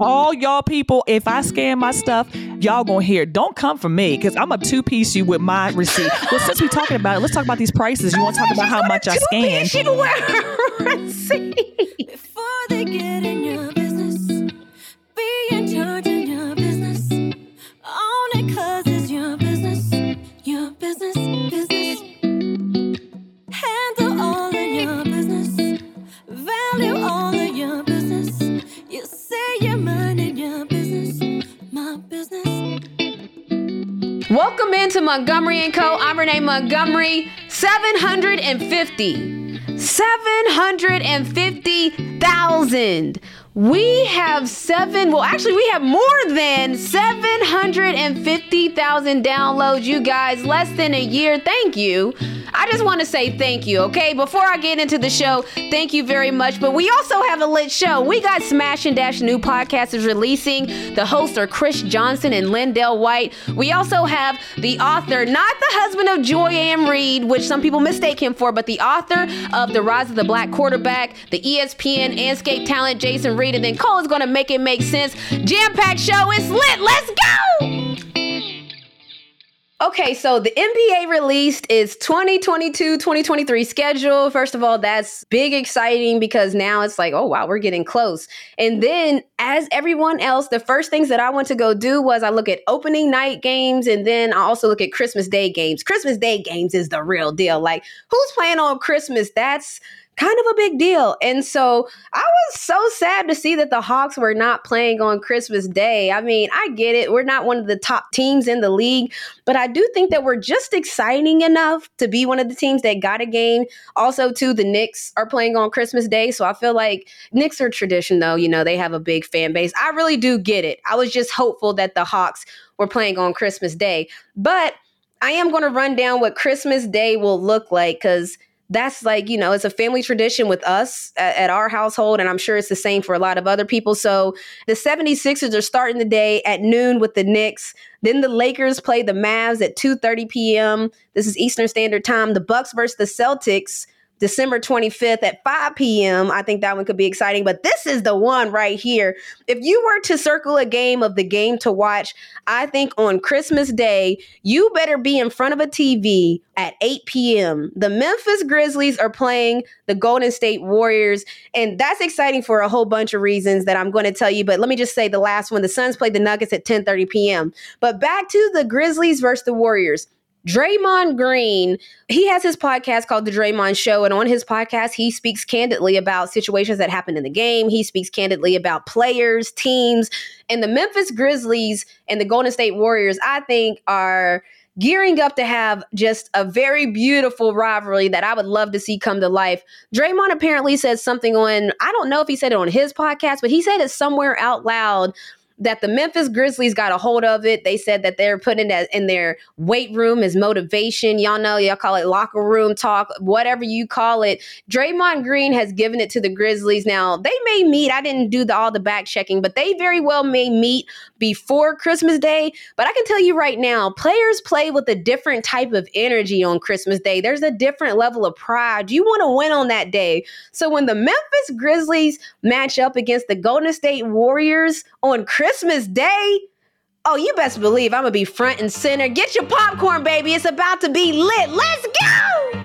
all y'all people, if I scan my stuff, y'all gonna hear. Don't come for me because I'm a two piece you with my receipt. Well, since we talking about it, let's talk about these prices. You want to talk about how much I scan? She can wear her receipt. Before they get in your business, be in charge of your business. Own it into Montgomery and Co. I'm Renee Montgomery. 750. 750,000. We have seven, well, actually, we have more than 750,000 downloads, you guys, less than a year. Thank you. I just want to say thank you, okay? Before I get into the show, thank you very much. But we also have a lit show. We got Smash and Dash new podcast is releasing. The hosts are Chris Johnson and Lindell White. We also have the author, not the husband of Joy Ann Reid, which some people mistake him for, but the author of The Rise of the Black Quarterback, the ESPN Andscape talent, Jason Reid, and then Cole is going to make it make sense. Jam packed show is lit. Let's go! Okay, so the NBA released its 2022-2023 schedule. First of all, that's big exciting because now it's like, oh wow, we're getting close. And then as everyone else, the first things that I went to go do was I look at opening night games and then I also look at Christmas Day games. Christmas Day games is the real deal. Like who's playing on Christmas? That's kind of a big deal. And so I was so sad to see that the Hawks were not playing on Christmas Day. I mean, I get it. We're not one of the top teams in the league, but I do think that we're just exciting enough to be one of the teams that got a game. Also, too, the Knicks are playing on Christmas Day. So I feel like Knicks are tradition, though. You know, they have a big fan base. I really do get it. I was just hopeful that the Hawks were playing on Christmas Day. But I am going to run down what Christmas Day will look like because that's like you know it's a family tradition with us at, at, our household and i'm sure it's the same for a lot of other people. So the 76ers are starting the day at noon with the knicks. Then the lakers play the mavs at 2.30 p.m this is eastern standard time. The bucks versus the celtics December 25th at 5 p.m. I think that one could be exciting, but this is the one right here. If you were to circle a game of the game to watch, I think on Christmas Day, you better be in front of a TV at 8 p.m. The Memphis Grizzlies are playing the Golden State Warriors, and that's exciting for a whole bunch of reasons that I'm going to tell you, but let me just say the last one, the Suns played the Nuggets at 10:30 p.m. But back to the Grizzlies versus the Warriors. Draymond Green, he has his podcast called The Draymond Show. And on his podcast, he speaks candidly about situations that happened in the game. He speaks candidly about players, teams, and the Memphis Grizzlies and the Golden State Warriors, I think, are gearing up to have just a very beautiful rivalry that I would love to see come to life. Draymond apparently said something on, I don't know if he said it on his podcast, but he said it somewhere out loud that the Memphis Grizzlies got a hold of it. They said that they're putting that in their weight room as motivation. Y'all know, y'all call it locker room talk, whatever you call it. Draymond Green has given it to the Grizzlies. Now, they may meet. I didn't do the, all the back checking, but they very well may meet before Christmas Day. But I can tell you right now, players play with a different type of energy on Christmas Day. There's a different level of pride. You want to win on that day. So when the Memphis Grizzlies match up against the Golden State Warriors on Christmas Day, oh, you best believe I'm gonna be front and center. Get your popcorn, baby. It's about to be lit. Let's go!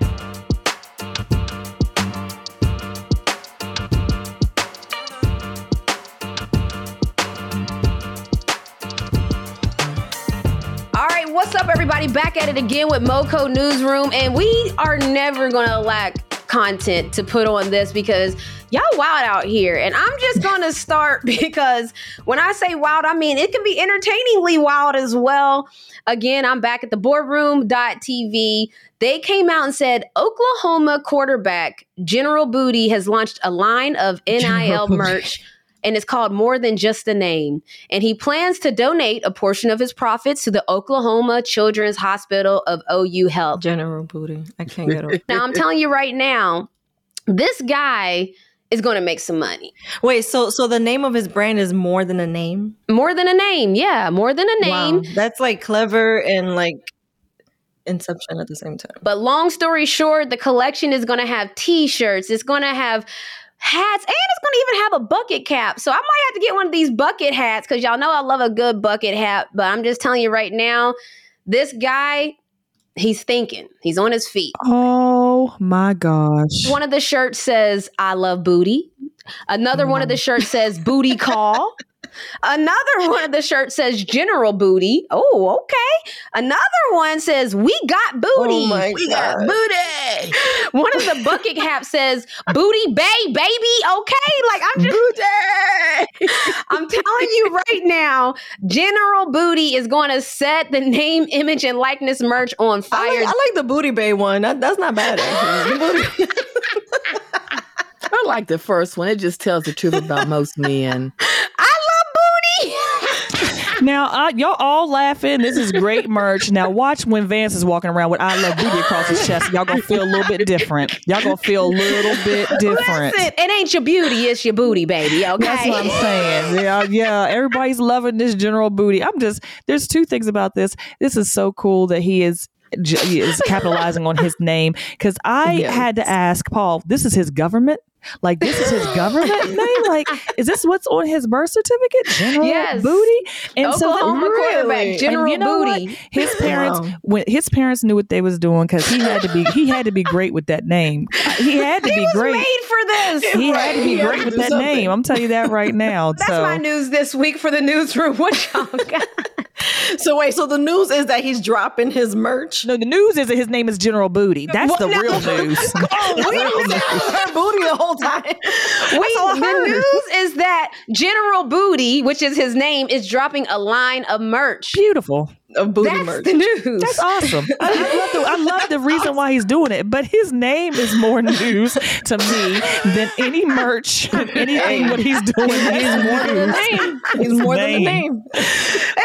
All right, what's up, everybody? Back at it again with Moco Newsroom, and we are never gonna lack content to put on this because y'all wild out here. And I'm just gonna start because when I say wild, I mean it can be entertainingly wild as well. Again, I'm back at the boardroom.tv. They came out and said Oklahoma quarterback General Booty has launched a line of NIL merch and it's called More Than Just a Name. And he plans to donate a portion of his profits to the Oklahoma Children's Hospital of OU Health. General Booty. I can't get over. Now, I'm telling you right now, this guy is going to make some money. Wait, so so the name of his brand is more than a name? More than a name. Yeah, more than a name. Wow, that's like clever and like inception at the same time. But long story short, the collection is going to have t-shirts. It's going to have hats, and it's to even have a bucket cap. So I might have to get one of these bucket hats because y'all know I love a good bucket hat. But I'm just telling you right now, this guy, he's thinking. He's on his feet. Oh my gosh. One of the shirts says, I love booty. Another one of the mm-hmm. shirts says, booty call. Another one of the shirts says General Booty. Oh, okay. Another one says We got oh booty. Oh my we got booty. One of the bucket hats says Booty Bay, baby. Okay. Like I'm just Booty! I'm telling you right now, General Booty is going to set the name, image, and likeness merch on I fire. like, I like the booty bay one. That, that's not bad. Actually. The booty- I like the first one. It just tells the truth about most men. I. Now, I, y'all all laughing. This is great merch. Now, watch when Vance is walking around with "I love booty" across his chest. Y'all gonna feel a little bit different. Y'all gonna feel a little bit different. Listen, it ain't your beauty, it's your booty, baby. Okay. That's what I'm saying. Yeah, yeah. Everybody's loving this general booty. I'm just there's two things about this. This is so cool that he is is capitalizing on his name because I Yes. had to ask Paul. This is his government. Like this is his government name. Like is this what's on his birth certificate? General Yes. Booty. And so that- Oklahoma quarterback, Really? General and you know what? Booty. His parents, Wow. when his parents knew what they was doing, because he had to be, he had to be great with that name. He had to He be was great. made for this. He had to be He great to with that something. name. I'm telling you that right now. That's so my news this week for the newsroom. What y'all got? So wait, so the news is that he's dropping his merch. no, the news is that his name is General Booty. That's What? the No. real news. Oh, we her booty the whole time. We, all I the heard. news is that General Booty, which is his name, is dropping a line of merch. Beautiful. Of booty That's merch. the news. That's awesome. I, I love the, I love the reason why he's doing it, but his name is more news to me than any merch, anything what he's doing. He's more than the name. He's more than the name.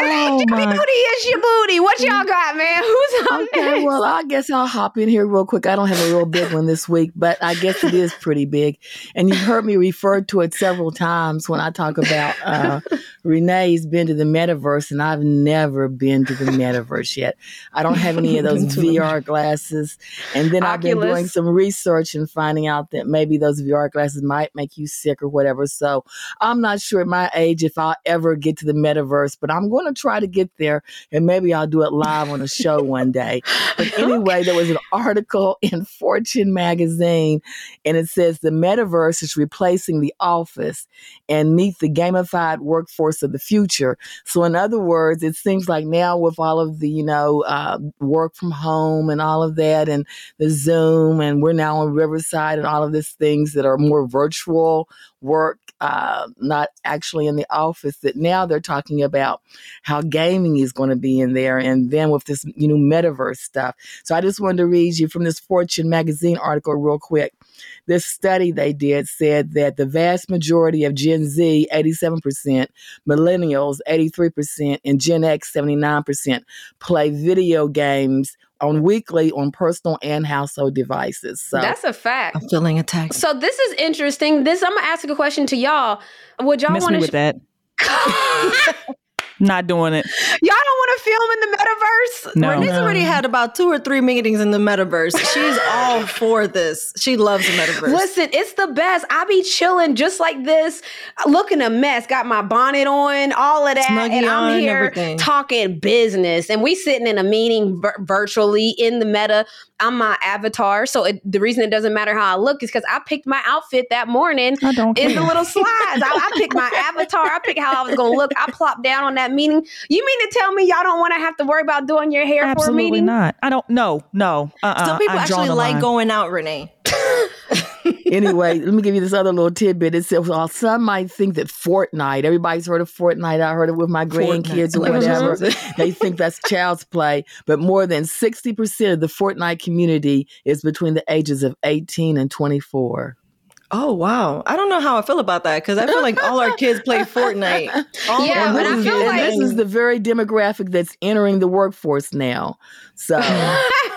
Oh Your my booty is your booty. What y'all got, man? Who's on Okay, next? well, I guess I'll hop in here real quick. I don't have a real big one this week, but I guess it is pretty big. And you've heard me refer to it several times when I talk about uh, Renee's been to the metaverse, and I've never been to the metaverse yet. I don't have any of those Been to the VR glasses. And then I've been doing some research and finding out that maybe those VR glasses might make you sick or whatever. So I'm not sure at my age if I'll ever get to the metaverse, but I'm going to try to get there and maybe I'll do it live on a show one day. But anyway, there was an article in Fortune magazine and it says the metaverse is replacing the office and meet the gamified workforce of the future. So in other words, it seems like now with all of the, you know, uh, work from home and all of that and the Zoom and we're now on Riverside and all of these things that are more virtual work, uh, not actually in the office, that now they're talking about how gaming is going to be in there and then with this, you know, metaverse stuff. So I just wanted to read you from this Fortune magazine article real quick. This study they did said that the vast majority of Gen Z, 87%, millennials, 83%, and Gen X, 79%, play video games on weekly on personal and household devices. So That's a fact. I'm feeling attacked. So this is interesting. This I'm gonna ask a question to y'all. Would y'all Miss want me to? with that. Not doing it. y'all don't want to film in the metaverse? No. Renee's No. already had about two or three meetings in the metaverse. She's all for this. She loves the metaverse. Listen, it's the best. I be chilling just like this, looking a mess. Got my bonnet on, all of that, Snuggie and I'm on, here everything. talking business. And we sitting in a meeting vir- virtually in the meta. I'm my avatar, so it, the reason it doesn't matter how I look is because I picked my outfit that morning I don't in the little slides. I, I picked my avatar. I picked how I was going to look. I plopped down on that meeting. You mean to tell me y'all don't want to have to worry about doing your hair for a Absolutely meeting? not. I don't. No, no. Uh-uh. Some people I've actually like line. going out, Renee. anyway, let me give you this other little tidbit. It says, well, some might think that Fortnite, everybody's heard of Fortnite. I heard it with my grandkids or whatever. they think that's child's play. But more than 60% of the Fortnite community is between the ages of 18 and 24. Oh wow! I don't know how I feel about that because I feel like all our kids play Fortnite. All Yeah, but I this, is, feel and like- this is the very demographic that's entering the workforce now. So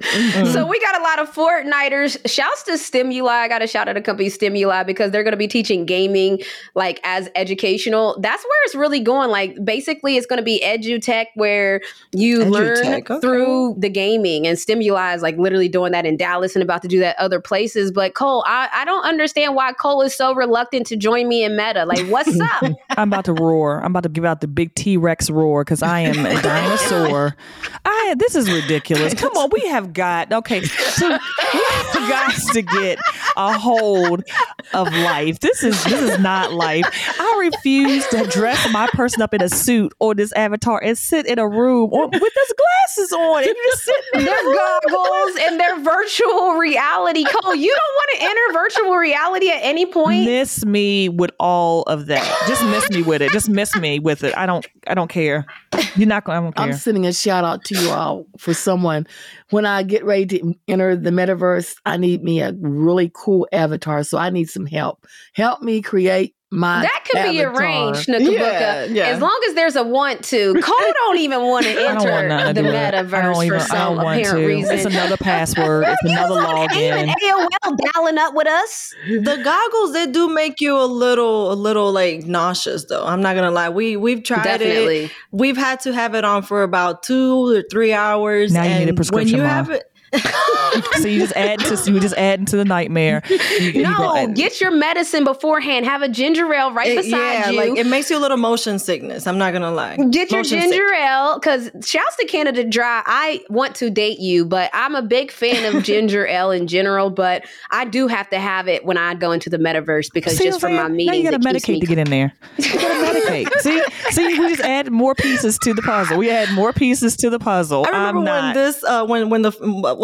Mm-hmm. So we got a lot of Fortniters. Shouts to Stemuli. I got a shout out a company Stemuli because they're going to be teaching gaming like as educational. That's where it's really going. Like basically, it's going to be edutech where you learn okay. through the gaming, and Stemuli is like literally doing that in Dallas and about to do that other places. But Cole, I, I don't understand why Cole is so reluctant to join me in Meta. Like, what's up? I'm about to roar. I'm about to give out the big T Rex roar because I am a dinosaur. I this is ridiculous. Come on, we have got okay. So we have got to get a hold of life. This is this is not life. I refuse to dress my person up in a suit or this avatar and sit in a room or, with those glasses on and you just sitting in their goggles and their virtual reality. Cole, you don't want to enter virtual reality at any point. miss me with all of that. Just miss me with it. Just miss me with it. I don't I don't care. You're not going. I. I'm sending a shout out to you all for someone. When I get ready to enter the metaverse, I need me a really cool avatar. So I need some help. Help me create my That could be arranged, Nookabuka. Yeah, yeah. As long as there's a want to. Cole don't even want to I don't want enter the do. I don't metaverse even- for some apparent to. reason. It's another password. It's another Even login. AOL dialing up with us. The goggles they do make you a little a little like nauseous though. I'm not gonna lie. We we've tried Definitely. it. We've had to have it on for about two or three hours. Now you need a prescription, When you Ma. have it, So you just add to you just add into the nightmare. You- you No, go- get your medicine beforehand. Have a ginger ale right it- beside yeah, you. like it makes you a little motion sickness. I'm not gonna lie. Get your Motion ginger ale because shouts to Canada Dry. I want to date you, but I'm a big fan of ginger ale in general. But I do have to have it when I go into the metaverse because See just for my saying? meetings, Now you got to medicate to get in there. You got to medicate. See, see, we just add more pieces to the puzzle. We add more pieces to the puzzle. I remember I'm when not. this uh, when when the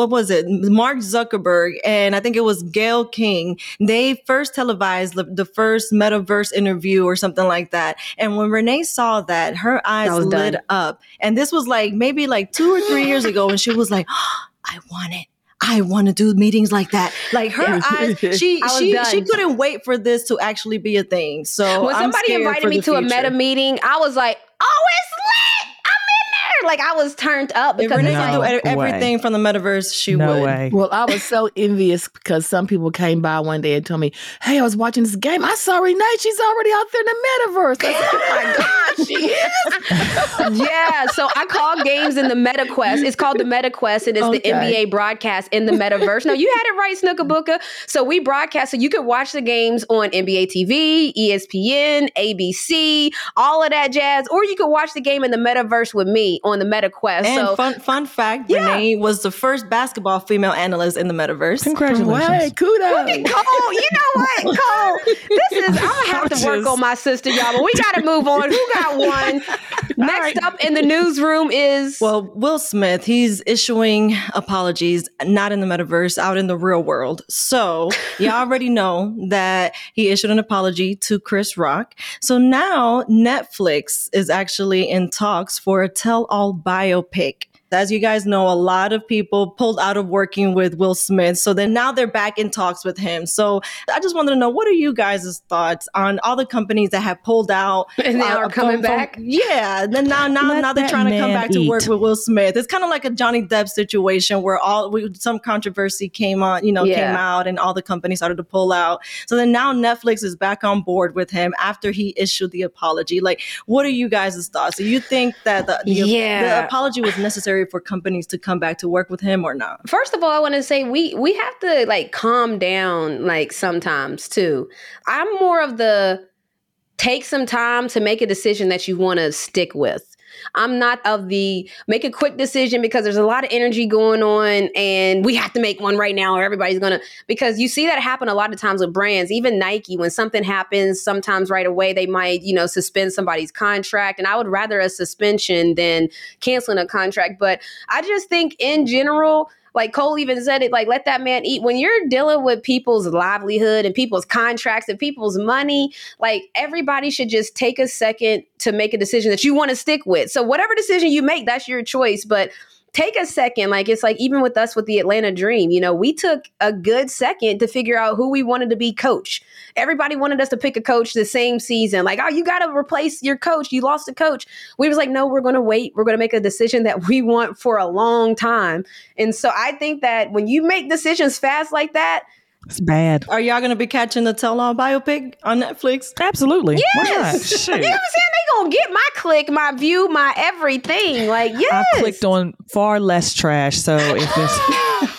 what was it Mark Zuckerberg and I think it was Gayle King they first televised the, the first metaverse interview or something like that and when Renee saw that her eyes lit done. up and this was like maybe like two or three years ago and she was like I want it I want to do meetings like that. Like her eyes, she she done. she couldn't wait for this to actually be a thing. So when I'm somebody invited me to a meta meeting, I was like, "Oh, it's lit! I'm in there!" Like I was turned up If because Renee it's No could like, do e- way. everything from the metaverse, she no would. way. Well, I was so envious because some people came by one day and told me, "Hey, I was watching this game. I saw Renee. She's already out there in the metaverse." I said, "Oh my god, she is!" yeah. So I call games in the Meta Quest. It's called the Meta Quest, and it's the NBA broadcast in the metaverse. No, you had it right, Snookabuka. So we broadcast, so you could watch the games on NBA TV, ESPN, ABC, all of that jazz, or you could watch the game in the metaverse with me on the Meta Quest. And so fun fun fact, Yeah. Renee was the first basketball female analyst in the metaverse. Congratulations. Hey, kudos. Cole, you know what, Cole? This is I'm gonna have to work on my sister, y'all. But we gotta move on. Who got one? Next right. up in the newsroom is Well, Will Smith, he's issuing apologies, not in the metaverse, out in the real world. So, you already know that he issued an apology to Chris Rock. So now Netflix is actually in talks for a tell all biopic. As you guys know, a lot of people pulled out of working with Will Smith. So then now they're back in talks with him. So I just wanted to know what are you guys' thoughts on all the companies that have pulled out And now uh, are coming back? Yeah. Then now now Let now they're trying to come back to work with Will Smith. It's kind of like a Johnny Depp situation where all we, some controversy came on, you know, Yeah. came out, and all the companies started to pull out. So then now Netflix is back on board with him after he issued the apology. Like, what are you guys' thoughts? Do you think that the, the, Yeah. the apology was necessary for companies to come back to work with him or not? First of all, I want to say we we have to like calm down like sometimes too. I'm more of the take some time to make a decision that you want to stick with. I'm not of the make a quick decision because there's a lot of energy going on and we have to make one right now or everybody's going to because you see that happen a lot of times with brands, even Nike when something happens sometimes right away they might, you know, suspend somebody's contract. And I would rather a suspension than canceling a contract, but I just think in general like Cole even said it, like let that man eat. When you're dealing with people's livelihood and people's contracts and people's money, like everybody should just take a second to make a decision that you want to stick with. So whatever decision you make, that's your choice. But take a second. Like it's like even with us with the Atlanta Dream, you know, we took a good second to figure out who we wanted to be coach. Everybody wanted us to pick a coach the same season. Like, oh, you got to replace your coach. You lost a coach. We was like, no, we're going to wait. We're going to make a decision that we want for a long time. And so I think that when you make decisions fast like that, It's bad. Are y'all gonna be catching the Tell All biopic on Netflix? Absolutely. Why not? yes, Shoot. you know what I'm saying? They gonna get my click, my view, my everything. Like, yes. I clicked on far less trash. So if it's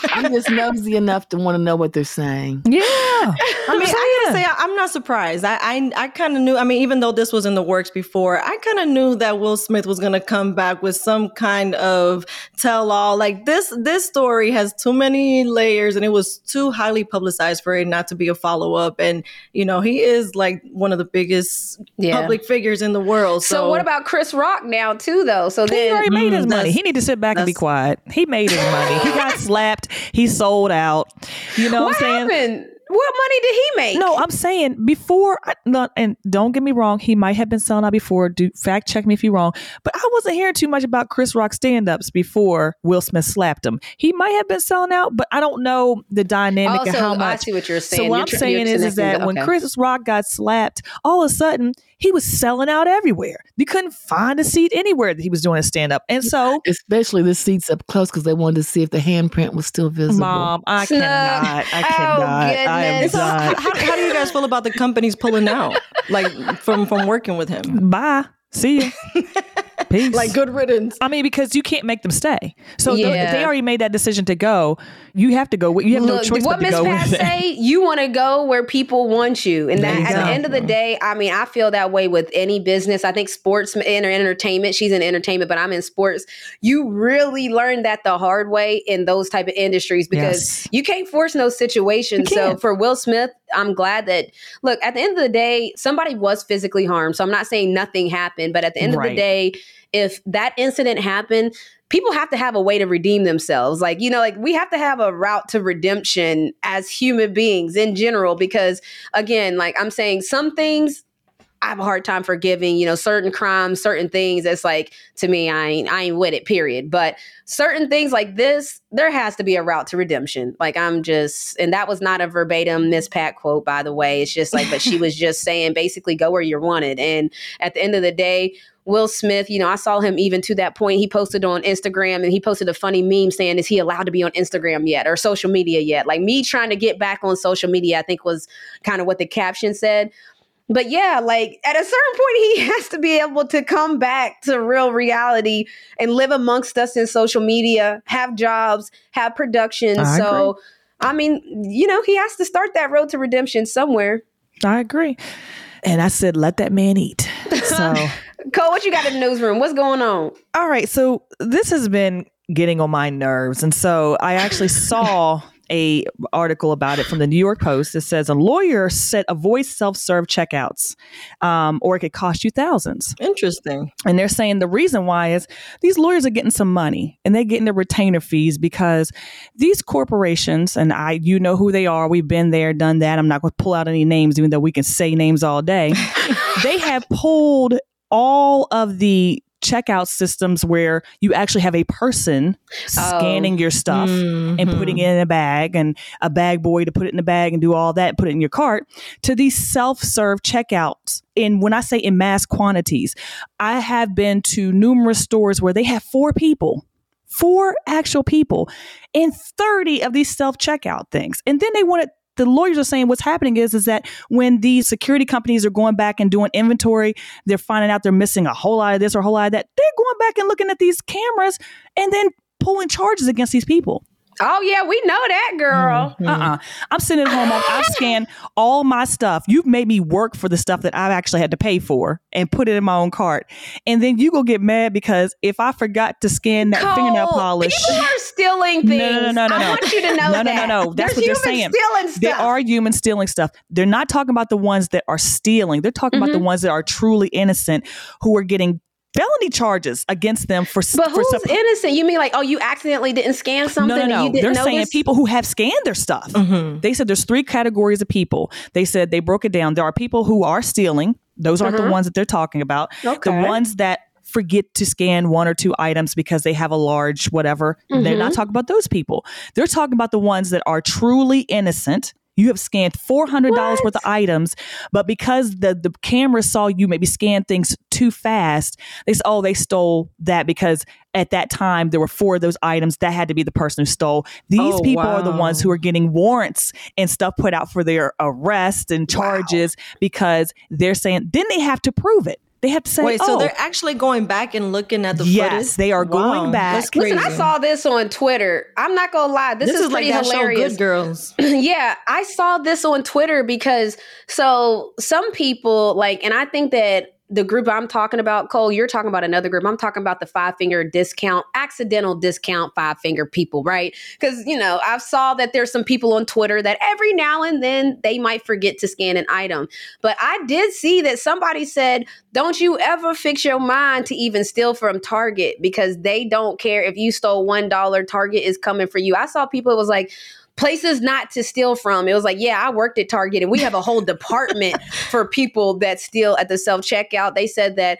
I'm just nosy enough to want to know what they're saying. yeah, I mean, I gotta say, I- I'm not surprised. I I, I kind of knew. I mean, even though this was in the works before, I kind of knew that Will Smith was gonna come back with some kind of tell all. Like this, this story has too many layers, and it was too highly publicized for it not to be a follow up. And you know, he is like one of the biggest Yeah. public figures in the world. So, So, what about Chris Rock now too, though? So he then, already made his Mm, money. He need to sit back and be quiet. He made his money. He got slapped. He sold out. You know what what I'm saying? happened? What money did he make? No, I'm saying before. I- No, and don't get me wrong. He might have been selling out before. Do fact check me if you're wrong. But I wasn't hearing too much about Chris Rock stand-ups before Will Smith slapped him. He might have been selling out, but I don't know the dynamic Oh, and how I much. see what you're saying. So what You're I'm tr- saying is, is that the- when. Chris Rock got slapped, all of a sudden he was selling out everywhere. You couldn't find a seat anywhere that he was doing a stand up. And so, Especially the seats up close because they wanted to see if the handprint was still visible. mom, I Snug. Oh, cannot. I Oh. I am goodness. So how, done. how, how do you guys feel about the companies pulling out, like from from working with him? Bye. See you. Peace. Like good riddance. I mean, because you can't make them stay. So Yeah. if they already made that decision to go, you have to go. You have no choice what but to Miss go Pat with it. say, you want to go where people want you. And that you at go. the end of the day, I mean, I feel that way with any business. I think sports and entertainment, she's in entertainment, but I'm in sports. You really learn that the hard way in those type of industries because Yes. you can't force no situations. You So for Will Smith, I'm glad that look, at the end of the day, somebody was physically harmed. So I'm not saying nothing happened, but at the end of the day, if that incident happened, people have to have a way to redeem themselves. Like, you know, like we have to have a route to redemption as human beings in general, because again, like I'm saying, some things I have a hard time forgiving, you know, certain crimes, certain things. It's like to me, I ain't I ain't with it, period. But certain things like this, there has to be a route to redemption. Like I'm just, and that was not a verbatim Miss Pat quote, by the way. It's just like, but she was just saying basically go where you're wanted. And at the end of the day, Will Smith, you know, I saw him even to that point. He posted on Instagram and he posted a funny meme saying, Is he allowed to be on Instagram yet or social media yet? Like me trying to get back on social media, I think was kind of what the caption said. But yeah, like at a certain point, he has to be able to come back to real reality and live amongst us in social media, have jobs, have production. I so, I mean, you know, he has to start that road to redemption somewhere. I agree. And I said, let that man eat. So, Cole, what you got in the newsroom? What's going on? all right. So this has been getting on my nerves. And so I actually saw a article about it from the New York Post. It says a lawyer said avoid self-serve checkouts um, or it could cost you thousands. Interesting. And they're saying the reason why is these lawyers are getting some money and they're getting the retainer fees because these corporations, and I, you know who they are. We've been there, done that. I'm not going to pull out any names, even though we can say names all day. they have pulled all of the checkout systems where you actually have a person oh. scanning your stuff mm-hmm. and putting it in a bag and a bag boy to put it in the bag and do all that, put it in your cart to these self-serve checkouts. And when I say in mass quantities, I have been to numerous stores where they have four people, four actual people, and 30 of these self-checkout things. And then they want it the lawyers are saying what's happening is is that when these security companies are going back and doing inventory, they're finding out they're missing a whole lot of this or a whole lot of that. They're going back and looking at these cameras and then pulling charges against these people. Oh, yeah, we know that, girl. Mm-hmm. Uh-uh. I'm sitting at home. I've scanned all my stuff. You've made me work for the stuff that I've actually had to pay for and put it in my own cart. And then you go get mad because if I forgot to scan that fingernail polish. People are stealing No, things. no, no, no, no, I no. want you to know No, no, that. no, no. That's There's what they're humans saying. stealing stuff. There are humans stealing stuff. They're not talking about the ones that are stealing. They're talking about the Mhm. ones that are truly innocent who are getting felony charges against them for but for who's innocent? You mean like, oh, you accidentally didn't scan something no, no, no. you didn't They're saying people who have scanned their stuff. Mm-hmm. They said there's three categories of people. They said they broke it down. There are people who are stealing. Those aren't the Mhm. ones that they're talking about. Okay. The ones that forget to scan one or two items because they have a large whatever. They're not mm-hmm. talking about those people. They're talking about the ones that are truly innocent. You have scanned four hundred dollars worth of items, but because the the camera saw you maybe scan things too fast, they said, "Oh, they stole that because at that time there were four of those items that had to be the person who stole." These Oh, people are the ones who are getting warrants and stuff put out for their arrest and charges because they're saying then they have to prove it. They have to say, Wait, "Oh, so they're oh. actually going back and looking at the footage? Yes, footage? they are going back. That's crazy. Listen, I saw this on Twitter. I'm not gonna lie, this, this, is, is like pretty that hilarious. show Good Girls. yeah, I saw this on Twitter because so some people like, and I think that the group I'm talking about, Cole, you're talking about another group. I'm talking about the five finger discount, accidental discount five finger people, right? Because you know, I've saw that there's some people on Twitter that every now and then they might forget to scan an item. But I did see that somebody said, "Don't you ever fix your mind to even steal from Target because they don't care if you stole one dollar. Target is coming for you." I saw people it was like places not to steal from. It was like, yeah, I worked at Target and we have a whole department for people that steal at the self checkout. They said that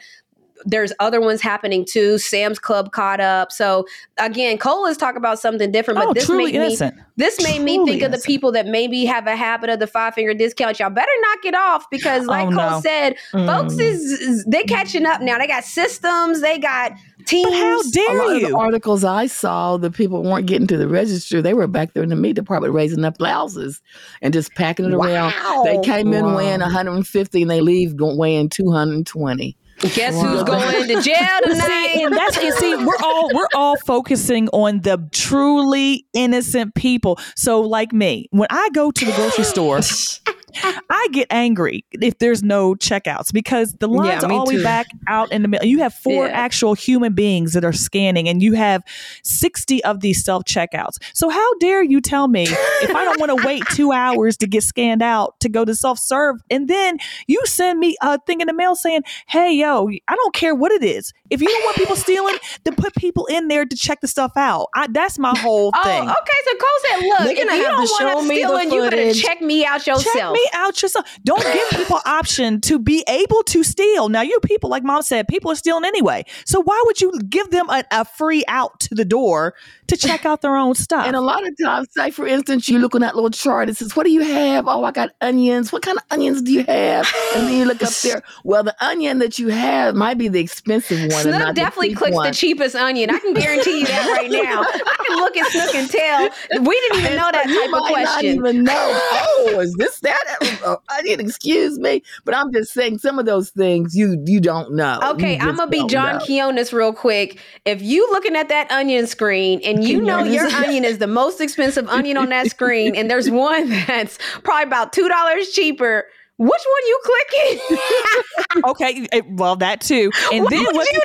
there's other ones happening too. Sam's Club caught up. So again, Cole is talking about something different, but oh, this made me this made me think of the people that maybe have a habit of the five finger discount. Y'all better knock it off because, like Oh, Cole no. said, folks Mm. is, is they catching up now. They got systems, they got teams. But how A dare lot of the you? articles I saw, the people weren't getting to the register. They were back there in the meat department raising up blouses and just packing it around. They came in Wow. weighing 150 and they leave weighing 220. Guess Wow. who's going to jail see, tonight? and that's and see, we're all we're all focusing on the truly innocent people. So, like me, when I go to the grocery store, I get angry if there's no checkouts because the lines Yeah, are me all the way too. back out in the middle. You have four Yeah. actual human beings that are scanning, and you have 60 of these self checkouts. So, how dare you tell me if I don't want to wait two hours to get scanned out to go to self serve, and then you send me a thing in the mail saying, hey, yo, I don't care what it is. If you don't want people stealing, then put people in there to check the stuff out. I, that's my whole Oh, thing. okay. So Cole said, "Look, They're if you don't to want show us me the stealing, you better footage. check me out yourself." Check me out yourself. Don't give people option to be able to steal. Now, you people, like mom said, people are stealing anyway. So why would you give them a, a free out to the door to check out their own stuff? And a lot of times, say for instance, you look on that little chart. It says, "What do you have?" Oh, I got onions. What kind of onions do you have? And then you look up there. Well, the onion that you have might be the expensive one. and Snook not the definitely cheap clicks one. the cheapest onion. I can guarantee you that right now. I can look at Snook and tell. We didn't even know that you type of might not question. even know. Oh, is this that? Oh, onion? Excuse me, but I'm just saying some of those things you you don't know. Okay, I'm gonna be John know. Keonis real quick. If you looking at that onion screen and you know your onion is the most expensive onion on that screen, and there's one that's probably about two dollars cheaper, which one you clicking? okay, eh, well that too. And What then what, you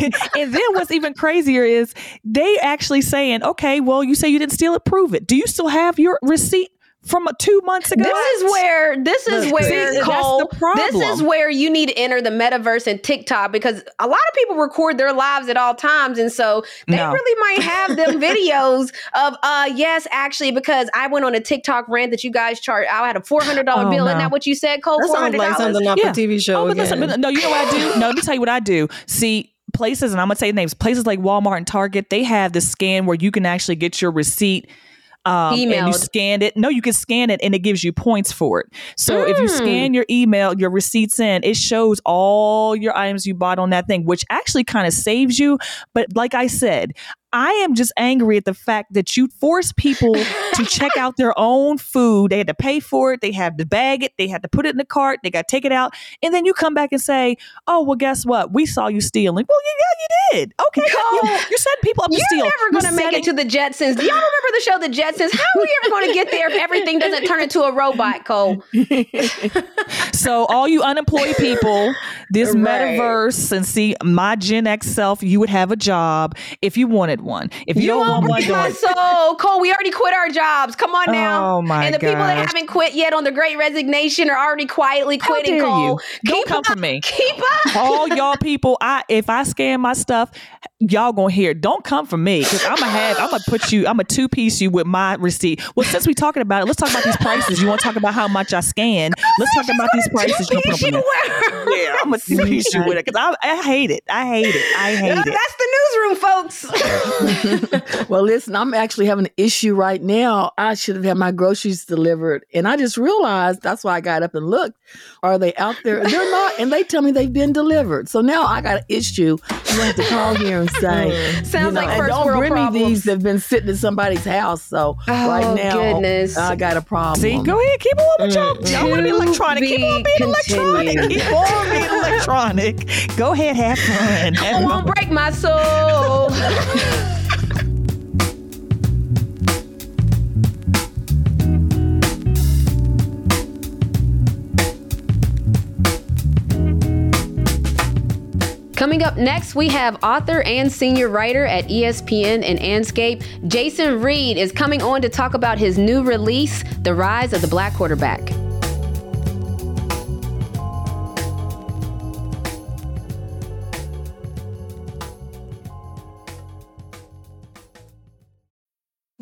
do? and then what's even crazier is they actually saying, okay, well you say you didn't steal it, prove it. Do you still have your receipt from uh, two months ago? This is where this is Look, where see, that's the Cole. This is where you need to enter the metaverse and TikTok because a lot of people record their lives at all times, and so they No. really might have them videos of uh yes, actually, because I went on a TikTok rant that you guys charged. I had a four hundred dollar Oh, bill. Isn't that what you said, Cole? That Four sounds hundred like dollars. something off Yeah. a TV show. Oh, but listen, again. but no, you know what I do? No, let me tell you what I do. See, places, and I'm gonna say names, places like Walmart and Target, they have this scan where you can actually get your receipt. Um, and you Emailed. scan it. No, you can scan it and it gives you points for it. So if you Mm. scan your email, your receipts in, it shows all your items you bought on that thing, which actually kind of saves you. But like I said, I am just angry at the fact that you force people to check out their own food. They had to pay for it. They had to bag it. They had to put it in the cart. They got to take it out. And then you come back and say, oh, well, guess what? We saw you stealing. Well, yeah, yeah you did. Okay. You, Cole, you're setting people up to steal. You're steal. never going to You're make it to the Jetsons. Do y'all remember the show The Jetsons? How are we ever going to get there if everything doesn't turn into a robot, Cole? So all you unemployed people, this Right. metaverse and see my Gen X self, you would have a job if you wanted provide one. If you, You don't want one, don't. soul, Cole. We already quit our jobs. Come on now. Oh my and the people that haven't quit yet on the Great Resignation are already quietly quitting. Cole, you? Don't keep come up. for me. Keep up. all y'all people, I if I scan my stuff, y'all gonna hear. Don't come for me because I'm gonna have. I'm gonna put you. I'm gonna two piece you with my receipt. Well, since we talking about it, let's talk about these prices. You want to talk about how much I scan? Let's talk about these prices. You Two-piece put up you in there. wear. Yeah, I'm gonna two piece you with it because I, I hate it. I hate it. I hate it. That's the newsroom, folks. Well, listen, I'm actually having an issue right now. I should have had my groceries delivered. And I just realized that's why I got up and looked. Are they out there? They're not. And they tell me they've been delivered. So now I got an issue. You have to call here and say, mm. Sounds you know, like and first don't world bring problems. me these that have been sitting in somebody's house. So Oh, right now, goodness. I got a problem. See, go ahead, keep on with mm. y'all. Y'all want to be To electronic? Keep on be being electronic. Keep on being electronic. Go ahead, have fun. It Have won't break my soul. Coming up next, we have author and senior writer at ESPN and Andscape, Jason Reid, is coming on to talk about his new release, The Rise of the Black Quarterback.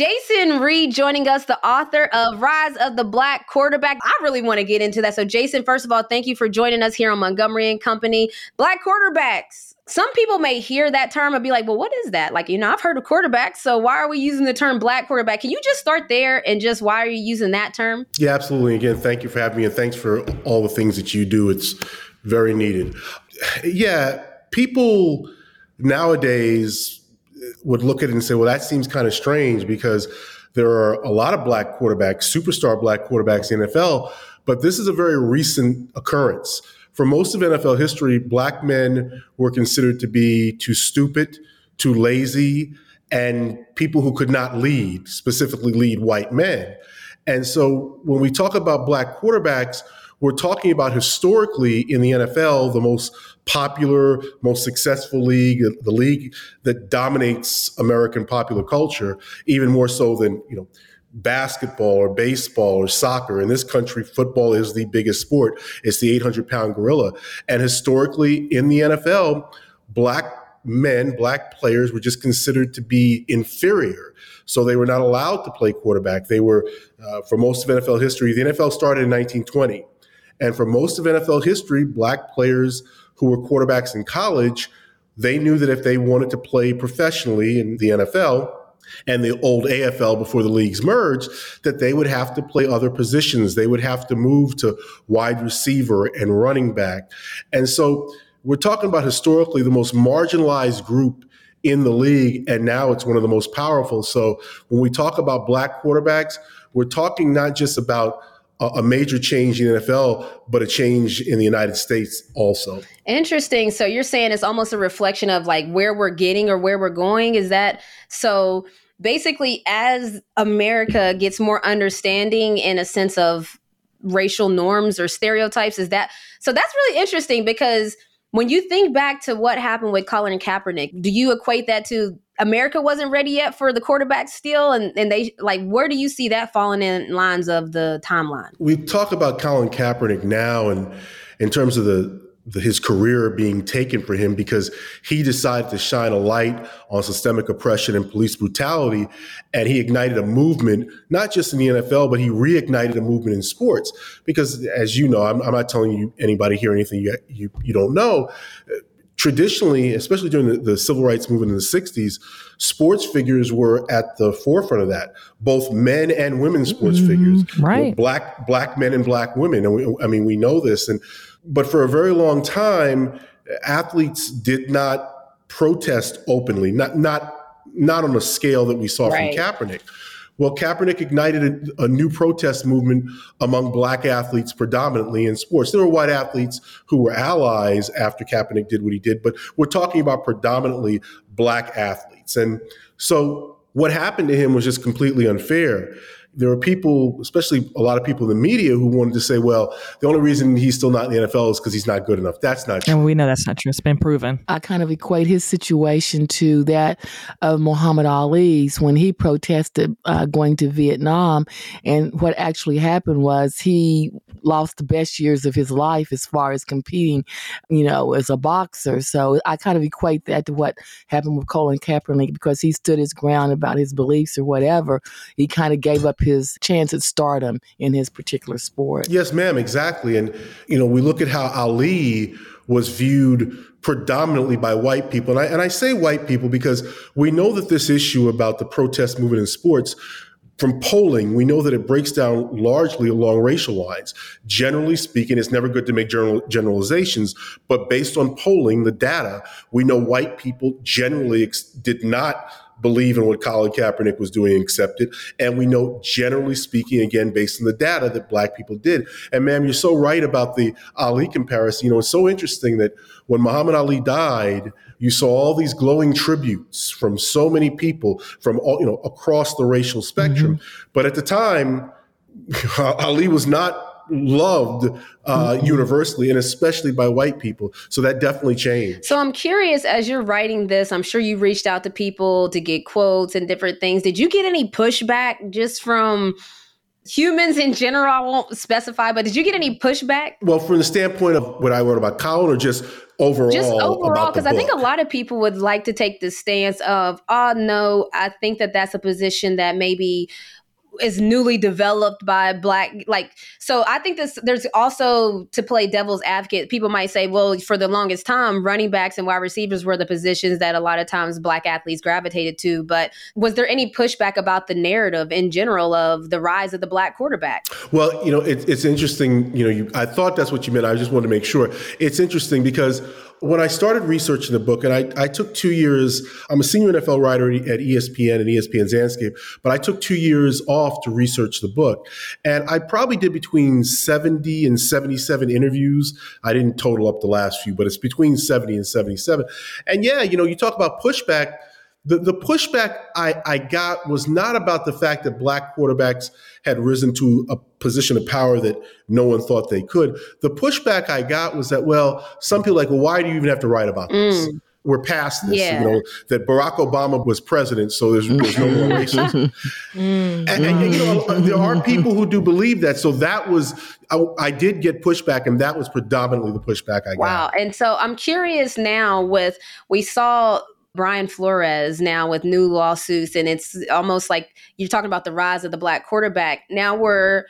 Jason Reid joining us, the author of Rise of the Black Quarterback. I really want to get into that. So, Jason, first of all, thank you for joining us here on Montgomery and Company. Black quarterbacks. Some people may hear that term and be like, well, what is that? Like, you know, I've heard of quarterbacks. So, why are we using the term black quarterback? Can you just start there and just why are you using that term? Yeah, absolutely. Again, thank you for having me and thanks for all the things that you do. It's very needed. Yeah, people nowadays would look at it and say, well, that seems kind of strange because there are a lot of black quarterbacks, superstar black quarterbacks in the NFL, but this is a very recent occurrence. For most of NFL history, black men were considered to be too stupid, too lazy, and people who could not lead, specifically lead white men. And so when we talk about black quarterbacks, we're talking about historically in the NFL, the most popular, most successful league, the league that dominates American popular culture, even more so than, you know, basketball or baseball or soccer. In this country, football is the biggest sport. It's the 800 pound gorilla. And historically in the NFL, black men, black players were just considered to be inferior. So they were not allowed to play quarterback. They were, uh, for most of NFL history, the NFL started in 1920. And for most of NFL history, black players who were quarterbacks in college, they knew that if they wanted to play professionally in the NFL and the old AFL before the leagues merged, that they would have to play other positions. They would have to move to wide receiver and running back. And so we're talking about historically the most marginalized group in the league, and now it's one of the most powerful. So when we talk about black quarterbacks, we're talking not just about a major change in the NFL, but a change in the United States also. Interesting. So you're saying it's almost a reflection of like where we're getting or where we're going. Is that so? Basically, as America gets more understanding in a sense of racial norms or stereotypes, is that so? That's really interesting because when you think back to what happened with Colin Kaepernick, do you equate that to America wasn't ready yet for the quarterback still? And, and they like, where do you see that falling in lines of the timeline? We talk about Colin Kaepernick now, and in terms of the, his career being taken for him because he decided to shine a light on systemic oppression and police brutality, and he ignited a movement not just in the NFL, but he reignited a movement in sports. Because as you know, I'm, I'm not telling you anybody here anything you, you you don't know. Traditionally, especially during the, the, civil rights movement in the 60s, sports figures were at the forefront of that. Both men and women sports mm-hmm. figures. Right. You know, black black men and black women. And we, I mean, we know this. And but for a very long time, athletes did not protest openly, not not not on a scale that we saw right. from Kaepernick. Well, Kaepernick ignited a, a, new protest movement among black athletes, predominantly in sports. There were white athletes who were allies after Kaepernick did what he did, but we're talking about predominantly black athletes. And so what happened to him was just completely unfair there were people, especially a lot of people in the media, who wanted to say, well, the only reason he's still not in the NFL is because he's not good enough. That's not true. And we know that's not true. It's been proven. I kind of equate his situation to that of Muhammad Ali's when he protested uh, going to Vietnam. And what actually happened was he lost the best years of his life as far as competing, you know, as a boxer. So I kind of equate that to what happened with Colin Kaepernick because he stood his ground about his beliefs or whatever. He kind of gave up his chance at stardom in his particular sport. Yes, ma'am, exactly. And, you know, we look at how Ali was viewed predominantly by white people. And I, and I say white people because we know that this issue about the protest movement in sports from polling, we know that it breaks down largely along racial lines. Generally speaking, it's never good to make general, generalizations, but based on polling, the data, we know white people generally ex- did not believe in what Colin Kaepernick was doing and accept it. And we know, generally speaking, again, based on the data, that black people did. And ma'am, you're so right about the Ali comparison. You know, it's so interesting that when Muhammad Ali died, you saw all these glowing tributes from so many people from all, you know, across the racial spectrum. Mm-hmm. But at the time, Ali was not loved uh, mm-hmm. universally and especially by white people. So that definitely changed. So I'm curious, as you're writing this, I'm sure you reached out to people to get quotes and different things. Did you get any pushback just from? humans in general, I won't specify, but did you get any pushback? Well, from the standpoint of what I wrote about Colin or just overall? Just overall, because I think a lot of people would like to take the stance of, oh, no, I think that that's a position that maybe is newly developed by black like so i think this there's also to play devil's advocate people might say well for the longest time running backs and wide receivers were the positions that a lot of times black athletes gravitated to but was there any pushback about the narrative in general of the rise of the black quarterback? Well you know it, it's interesting you know you, i thought that's what you meant i just wanted to make sure. It's interesting because when I started researching the book, and I, I took two years, I'm a senior NFL writer at ESPN and ESPN's Andscape, but I took two years off to research the book. And I probably did between 70 and 77 interviews. I didn't total up the last few, but it's between 70 and 77. And yeah, you know, you talk about pushback the, the pushback I, I got was not about the fact that black quarterbacks had risen to a position of power that no one thought they could. The pushback I got was that, well, some people like, well, why do you even have to write about this? Mm. We're past this, yeah. you know, that Barack Obama was president, so there's, there's no more racism. mm. and, and, you know, there are people who do believe that. So that was, I, I, did get pushback, and that was predominantly the pushback I got. Wow. And so I'm curious now with, we saw Brian Flores now with new lawsuits, and it's almost like you're talking about the rise of the black quarterback. Now we're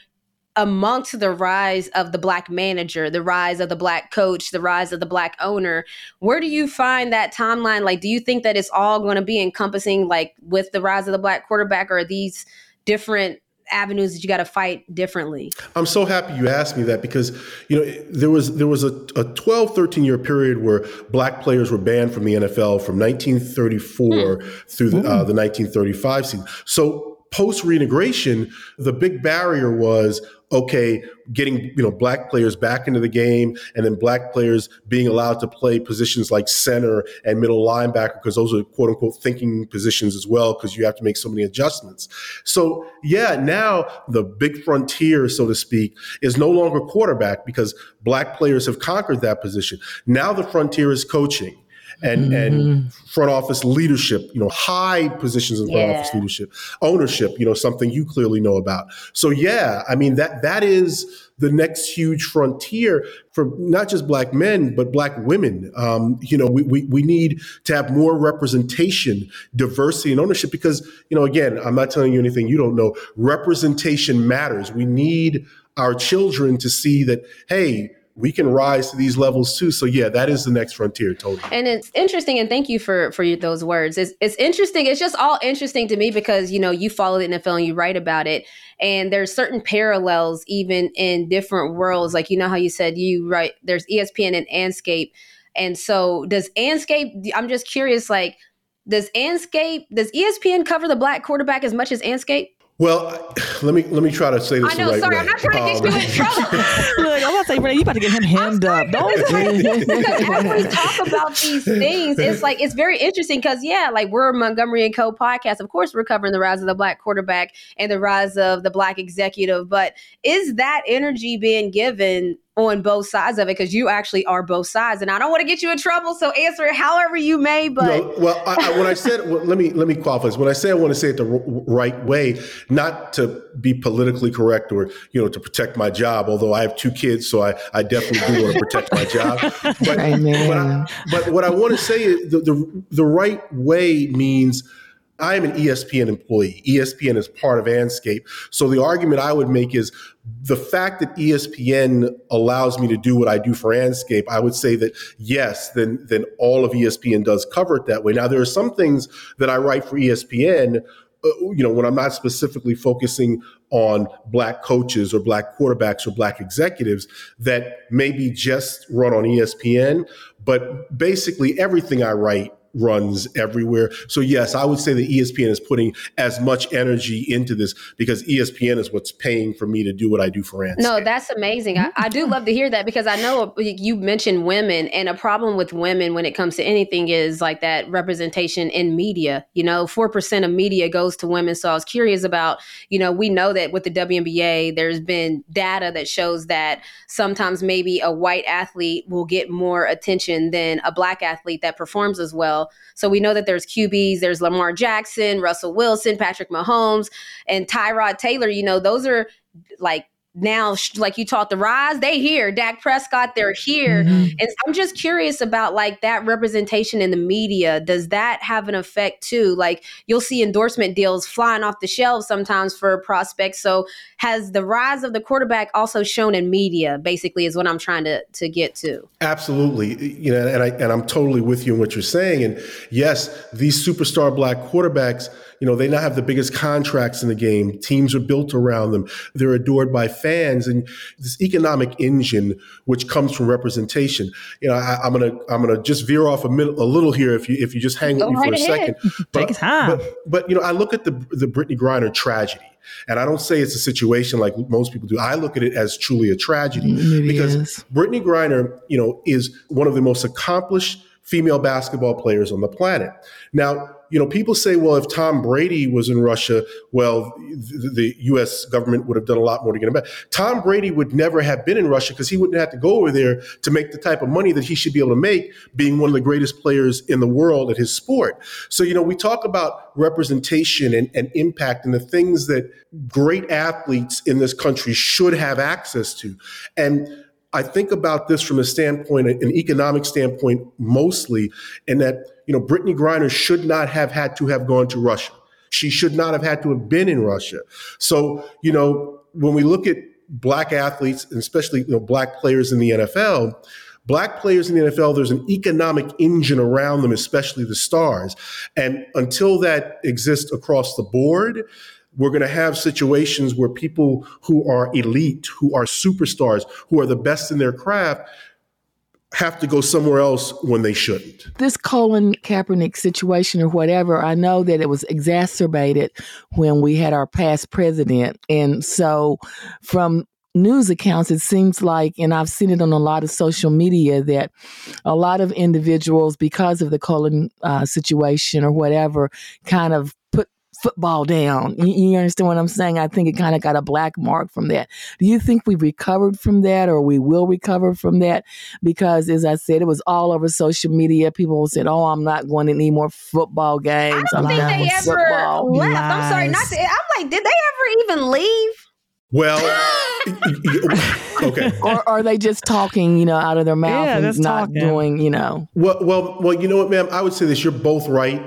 amongst the rise of the black manager, the rise of the black coach, the rise of the black owner. Where do you find that timeline? Like, do you think that it's all going to be encompassing, like, with the rise of the black quarterback, or these different avenues that you got to fight differently. I'm so happy you asked me that because you know there was there was a, a 12 13 year period where black players were banned from the nfl from 1934 mm. through the, uh, the 1935 season. So post reintegration the big barrier was okay, getting you know black players back into the game, and then black players being allowed to play positions like center and middle linebacker because those are quote unquote thinking positions as well because you have to make so many adjustments. So yeah, now the big frontier, so to speak, is no longer quarterback because black players have conquered that position. Now the frontier is coaching and mm-hmm. and front office leadership, you know, high positions in front yeah. office leadership, ownership, you know, something you clearly know about. So yeah, I mean that that is the next huge frontier for not just black men but black women. Um, you know, we, we we need to have more representation, diversity, and ownership because you know, again, I'm not telling you anything you don't know. Representation matters. We need our children to see that hey we can rise to these levels too. So yeah, that is the next frontier, totally. And it's interesting, and thank you for for those words. It's it's interesting. It's just all interesting to me because you know you follow the NFL and you write about it, and there's certain parallels even in different worlds. Like you know how you said you write there's ESPN and Andscape, and so does Andscape? I'm just curious, like does Andscape does ESPN cover the black quarterback as much as Andscape? Well, let me let me try to say this I know. the right sorry, way. I'm not trying to get you in um, trouble. Look, I'm about to say, Renee, you about to get him hemmed up. Don't because as we talk about these things, it's like it's very interesting because yeah, like we're a Montgomery and Co. podcast. Of course, we're covering the rise of the black quarterback and the rise of the black executive. But is that energy being given on both sides of it? Because you actually are both sides, and I don't want to get you in trouble. So answer it however you may. But No, well, I, I, when I said, well, let me let me qualify this. When I say I want to say it the r- right way, not to be politically correct or you know to protect my job. Although I have two kids, so I, I definitely do want to protect my job. But, Amen. but, I, but what I want to say is the, the the right way means. I am an ESPN employee. ESPN is part of Andscape. So the argument I would make is the fact that ESPN allows me to do what I do for Andscape, I would say that yes, then then all of ESPN does cover it that way. Now there are some things that I write for ESPN, uh, you know, when I'm not specifically focusing on black coaches or black quarterbacks or black executives that maybe just run on ESPN, but basically everything I write runs everywhere. So yes, I would say that ESPN is putting as much energy into this because ESPN is what's paying for me to do what I do for Andscape. No, that's amazing. I, I do love to hear that because I know you mentioned women, and a problem with women when it comes to anything is like that representation in media. You know, 4% of media goes to women. So I was curious about, you know, we know that with the WNBA, there's been data that shows that sometimes maybe a white athlete will get more attention than a black athlete that performs as well. So we know that there's QBs, there's Lamar Jackson, Russell Wilson, Patrick Mahomes, and Tyrod Taylor. You know, those are like now, like you taught the rise, they here. Dak Prescott, they're here. Mhm. And I'm just curious about like that representation in the media. Does that have an effect too? Like you'll see endorsement deals flying off the shelves sometimes for prospects. So has the rise of the quarterback also shown in media? Basically, is what I'm trying to to get to. Absolutely, you know, and I and I'm totally with you in what you're saying. And yes, these superstar black quarterbacks, you know, they now have the biggest contracts in the game. Teams are built around them. They're adored by fans, and this economic engine, which comes from representation. You know, I, I'm gonna I'm gonna just veer off a, mid, a little here if you if you just hang with Go me for right a ahead. second. Take time. But, but you know, I look at the the Brittney Griner tragedy. And I don't say it's a situation like most people do. I look at it as truly a tragedy mm, It because. Brittney Griner, you know, is one of the most accomplished female basketball players on the planet. Now, you know, people say, well, if Tom Brady was in Russia, well, the, the U.S. government would have done a lot more to get him back. Tom Brady would never have been in Russia because he wouldn't have to go over there to make the type of money that he should be able to make, being one of the greatest players in the world at his sport. So, you know, we talk about representation and, and impact and the things that great athletes in this country should have access to. And I think about this from a standpoint, an economic standpoint, mostly, in that you know Brittney Griner should not have had to have gone to Russia. She should not have had to have been in Russia. So you know when we look at black athletes, and especially you know black players in the NFL, black players in the NFL, there's an economic engine around them, especially the stars. And until that exists across the board, we're going to have situations where people who are elite, who are superstars, who are the best in their craft, have to go somewhere else when they shouldn't. this Colin Kaepernick situation or whatever, I know that it was exacerbated when we had our past president. And so from news accounts, it seems like, and I've seen it on a lot of social media, that a lot of individuals, because of the Colin uh, situation or whatever, kind of put football down. You, you understand what I'm saying? I think it kind of got a black mark from that. Do you think we've recovered from that or we will recover from that? Because as I said, it was all over social media. People said, Oh, I'm not going to any more football games. I don't I'm think they ever football. left. I'm sorry, not to, I'm like, did they ever even leave? Well, okay. or are they just talking, you know, out of their mouth Yeah, and just not talking. doing, you know? Well, well, well. You know what, ma'am? I would say this. You're both right.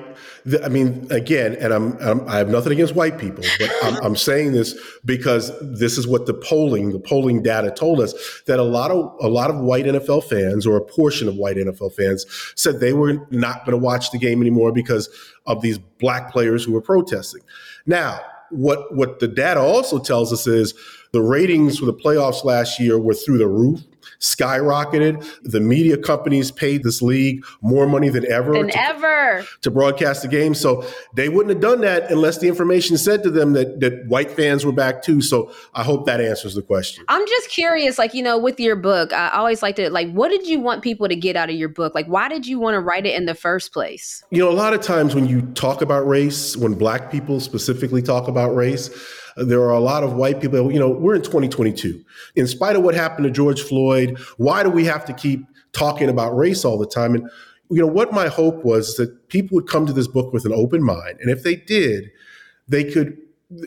I mean, again, and I'm, I'm I have nothing against white people, but I'm, I'm saying this because this is what the polling, the polling data told us that a lot of a lot of white NFL fans or a portion of white NFL fans said they were not going to watch the game anymore because of these black players who were protesting. Now, what what the data also tells us is the ratings for the playoffs last year were through the roof skyrocketed. The media companies paid this league more money than ever Than to, ever. to broadcast the game. So they wouldn't have done that unless the information said to them that, that white fans were back too. So I hope that answers the question. I'm just curious, like, you know, with your book, I always like to, like, what did you want people to get out of your book? Like, why did you want to write it in the first place? You know, a lot of times when you talk about race, when black people specifically talk about race, there are a lot of white people, you know, we're in 2022. In spite of what happened to George Floyd, why do we have to keep talking about race all the time? And, you know, what my hope was that people would come to this book with an open mind. And if they did, they could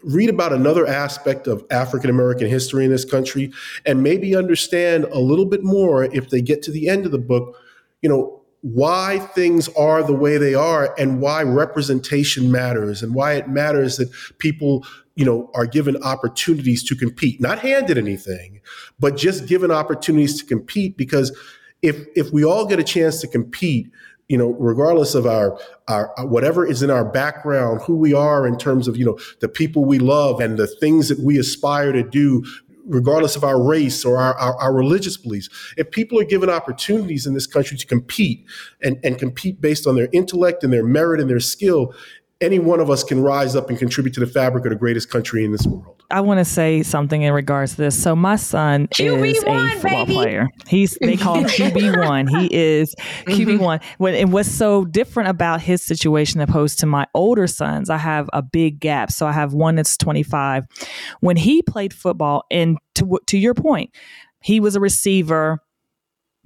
read about another aspect of African American history in this country and maybe understand a little bit more if they get to the end of the book, you know, why things are the way they are and why representation matters and why it matters that people you know are given opportunities to compete not handed anything but just given opportunities to compete. Because if if we all get a chance to compete you know regardless of our our whatever is in our background who we are in terms of you know the people we love and the things that we aspire to do regardless of our race or our, our, our, religious beliefs. If people are given opportunities in this country to compete and, and compete based on their intellect and their merit and their skill, any one of us can rise up and contribute to the fabric of the greatest country in this world. I want to say something in regards to this. So my son QB1, is a football baby. player. He's they call him QB one. He is QB one. When and what's so different about his situation opposed to my older sons, I have a big gap. So I have one that's twenty five. When he played football, and to to your point, he was a receiver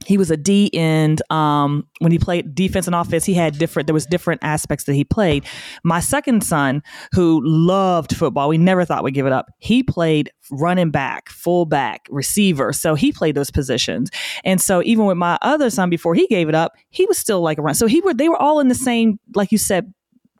he was a D end. Um, when he played defense and offense, he had different. There was different aspects that he played. My second son, who loved football, we never thought we'd give it up. He played running back, fullback, receiver. So he played those positions. And so even with my other son, before he gave it up, he was still like a run. So he were they were all in the same, like you said,